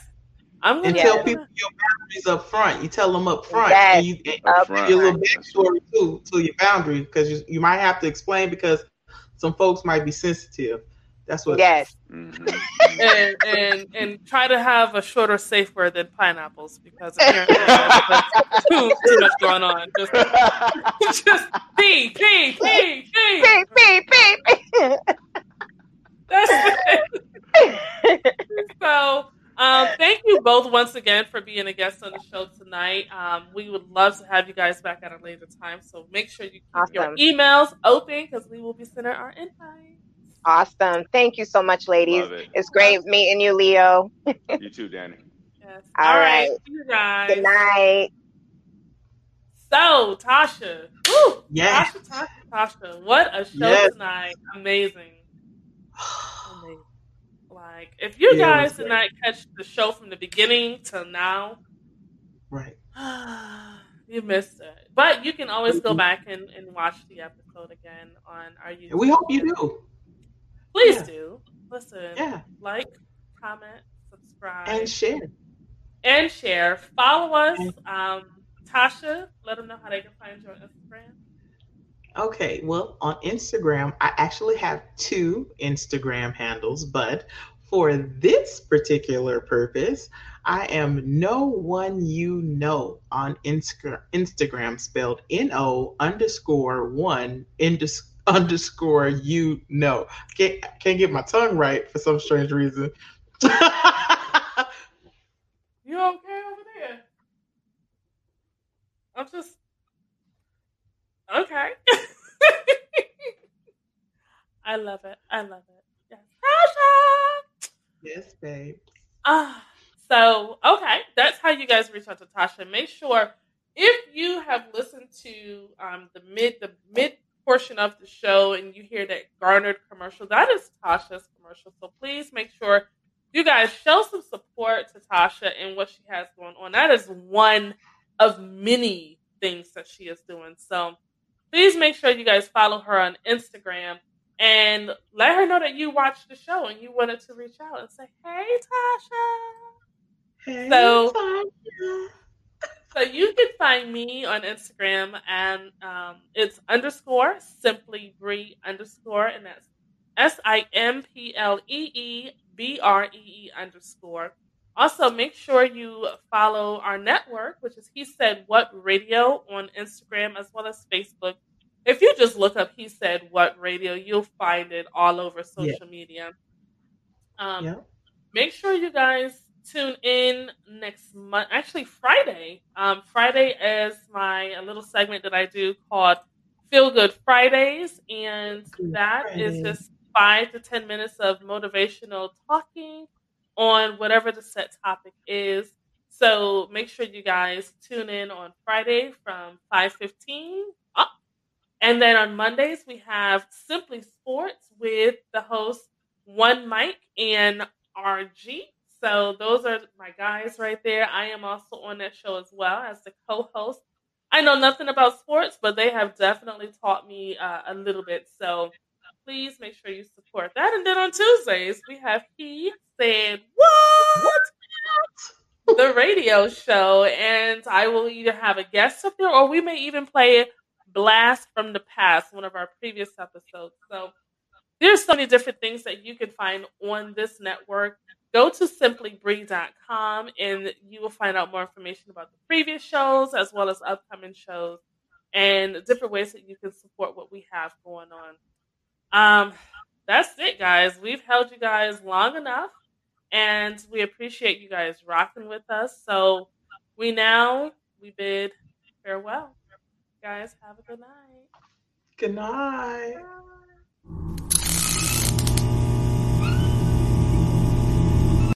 I'm And gonna Yeah. tell people your boundaries up front. You tell them up front. Yes. And you and Up Up front. your little backstory too to your boundaries because you, you might have to explain because some folks might be sensitive. That's what. Yes. Mhm. and and and try to have a shorter safe word than pineapples because apparently too, too much going on. Just, just pee, pee, pee, pee. Beep, beep, beep. That's it. So, um, thank you both once again for being a guest on the show tonight. Um, we would love to have you guys back at a later time. So make sure you keep your emails open because we will be sending our invites. Awesome. Thank you so much, ladies. It. It's great meeting you, Leo. You too, Danny. Yes. All All right, right. See you guys. Good night. So, Tasha, woo, Yes. Tasha, Tasha, Tasha, what a show Yes. tonight! Amazing, amazing. Like, if you Yeah, guys did not catch the show from the beginning till now, Right. you missed it. But you can always go back and, and watch the episode again on our YouTube. We hope you do. Please Yeah. do. Listen, Yeah. like, comment, subscribe, And share. and share. Follow us. Um, Tasha, let them know how they can find you on Instagram. Okay, well, on Instagram, I actually have two Instagram handles, but for this particular purpose, I am no one you know on Insta- Instagram, spelled N O underscore one indus- underscore you know. Can't can't get my tongue right for some strange reason. You okay over there? I'm just okay. I love it. I love it. Yes, Tasha. yes, babe. Ah, so okay, that's how you guys reach out to Tasha. Make sure if you have listened to um, the mid the mid portion of the show and you hear that Garnerd commercial, that is Tasha's commercial. So please make sure you guys show some support to Tasha and what she has going on. That is one of many things that she is doing. So please make sure you guys follow her on Instagram and let her know that you watched the show and you wanted to reach out and say, "Hey, Tasha." Hey, So- Tasha. So you can find me on Instagram and um, it's underscore simply Bree underscore and that's S I M P L E E B R E E underscore. Also, make sure you follow our network, which is He Said What Radio on Instagram as well as Facebook. If you just look up He Said What Radio, you'll find it all over social media. Um, Yeah. make sure you guys tune in next month actually friday. Um, friday is my a little segment that i do called feel good fridays and that is just five to ten minutes of motivational talking on whatever the set topic is. So make sure you guys tune in on friday from 5.15 up. And then on mondays we have simply sports with the host one mike and rg so those are my guys right there. I am also on that show as well as the co-host. I know nothing about sports, but they have definitely taught me uh, a little bit. So please make sure you support that. And then on Tuesdays we have He Said What? the radio show, and I will either have a guest up there or we may even play Blast from the Past, one of our previous episodes. So there's so many different things that you can find on this network go to simplybree.com and you will find out more information about the previous shows as well as upcoming shows and different ways that you can support what we have going on. Um, that's it, guys. We've held you guys long enough, and we appreciate you guys rocking with us. So we now we bid farewell. Guys, have a good night. Good night.